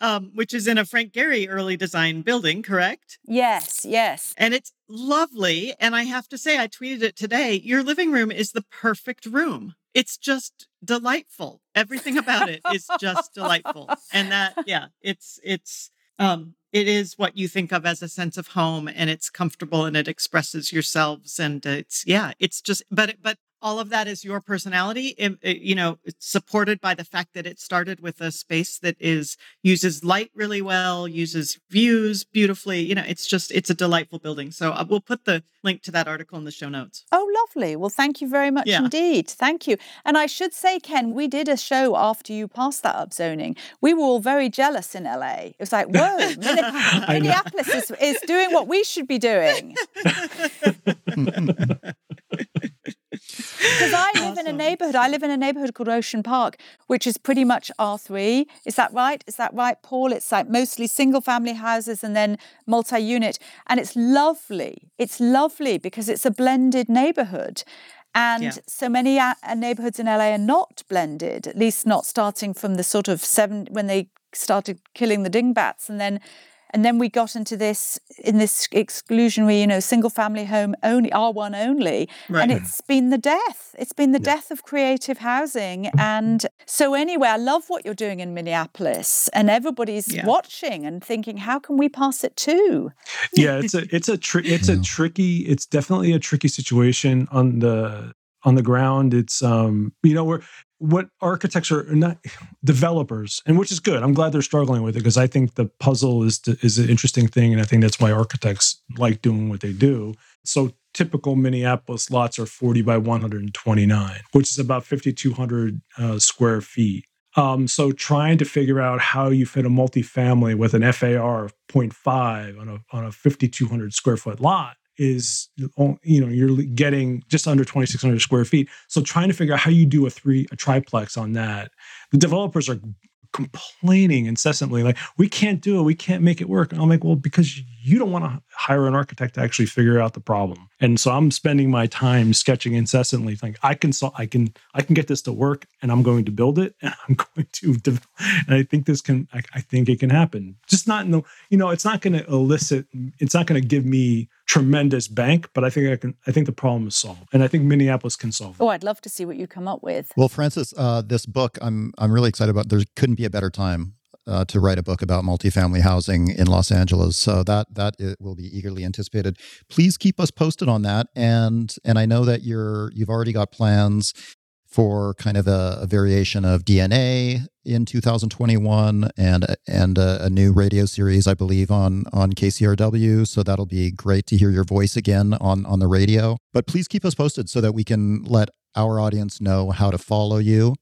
um, which is in a Frank Gehry early design building, correct? Yes, yes. And it's lovely. And I have to say, I tweeted it today. Your living room is the perfect room. It's just delightful. Everything about it is just delightful. And that, yeah, it's it's um it is what you think of as a sense of home and it's comfortable and it expresses yourselves and it's yeah it's just but but all of that is your personality you know it's supported by the fact that it started with a space that is uses light really well uses views beautifully you know it's just it's a delightful building. So uh, we'll put the link to that article in the show notes. Oh lovely. Well thank you very much yeah. indeed. Thank you. And i should say ken we did a show after you passed that upzoning. We were all very jealous in la it was like whoa minneapolis is, is doing what we should be doing Because I live awesome. in a neighborhood. I live in a neighborhood called Ocean Park, which is pretty much R3. Is that right? Is that right, Paul? It's like mostly single family houses and then multi unit. And it's lovely. It's lovely because it's a blended neighborhood. And Yeah. so many uh, neighborhoods in LA are not blended, at least not starting from the sort of seven when they started killing the dingbats, and then and then we got into this in this exclusionary, you know, single family home only R one only, Right. and it's been the death. It's been the death of creative housing. And so anyway, I love what you're doing in Minneapolis, and everybody's Yeah. watching and thinking, how can we pass it too? yeah it's a it's a tri- it's a tricky it's definitely a tricky situation on the on the ground it's um you know we're what architects are not developers and which is good i'm glad they're struggling with it because i think the puzzle is is an interesting thing and i think that's why architects like doing what they do. So typical minneapolis lots are 40 by 129 which is about 5200 uh, square feet. Um, so trying to figure out how you fit a multifamily with an FAR of 0.5 on a on a 5,200 square foot lot is oh, you know you're getting just under 2,600 square feet. So trying to figure out how you do a three a triplex on that, the developers are complaining incessantly like we can't do it. We can't make it work. And i'm like well because you don't want to hire an architect to actually figure out the problem. And so i'm spending my time sketching incessantly like i can so i can i can get this to work and i'm going to build it and i'm going to dev- and i think this can I, I think it can happen. Just not in the you know it's not going to elicit it's not going to give me tremendous bank but i think i can i think the problem is solved and i think minneapolis can solve it Oh, I'd love to see what you come up with. Well, Frances, uh, this book I'm I'm really excited about. There couldn't be a better time uh, to write a book about multifamily housing in Los Angeles. So that that it will be eagerly anticipated. Please keep us posted on that. And and I know that you're you've already got plans for kind of a, a variation of DnA in 2021 and and a, a new radio series, I believe, on on KCRW. So that'll be great to hear your voice again on on the radio. But please keep us posted so that we can let our audience know how to follow you.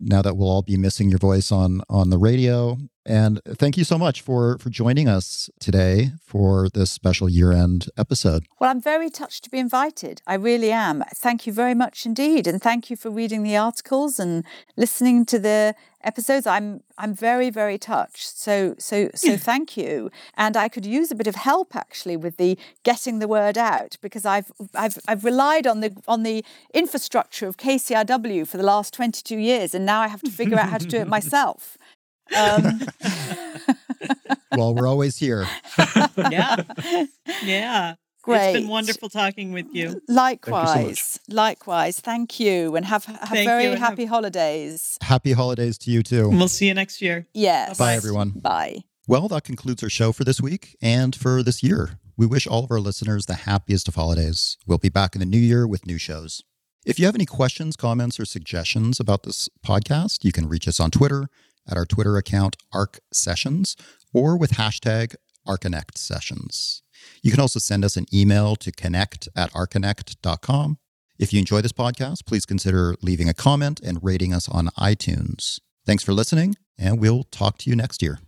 Now that we'll all be missing your voice on on the radio, and thank you so much for for joining us today for this special year end episode. Well, I'm very touched to be invited. I really am. Thank you very much indeed, and thank you for reading the articles and listening to the episodes. I'm I'm very very touched. So so so thank you. And I could use a bit of help actually with the getting the word out because I've I've I've relied on the on the infrastructure of KCRW for the last 22 years, and now I have to figure out how to do it myself. Um, Well, we're always here. yeah. Yeah. It's Great. been wonderful talking with you. Likewise, likewise. Thank you, and have have Thank very you, and have- happy holidays. Happy holidays to you too. We'll see you next year. Yes. Bye, everyone. Bye. Well, that concludes our show for this week and for this year. We wish all of our listeners the happiest of holidays. We'll be back in the new year with new shows. If you have any questions, comments, or suggestions about this podcast, you can reach us on Twitter at our Twitter account, Arc Sessions, or with hashtag Archinect Sessions. You can also send us an email to connect at archinect.com. If you enjoy this podcast, please consider leaving a comment and rating us on iTunes. Thanks for listening, and we'll talk to you next year.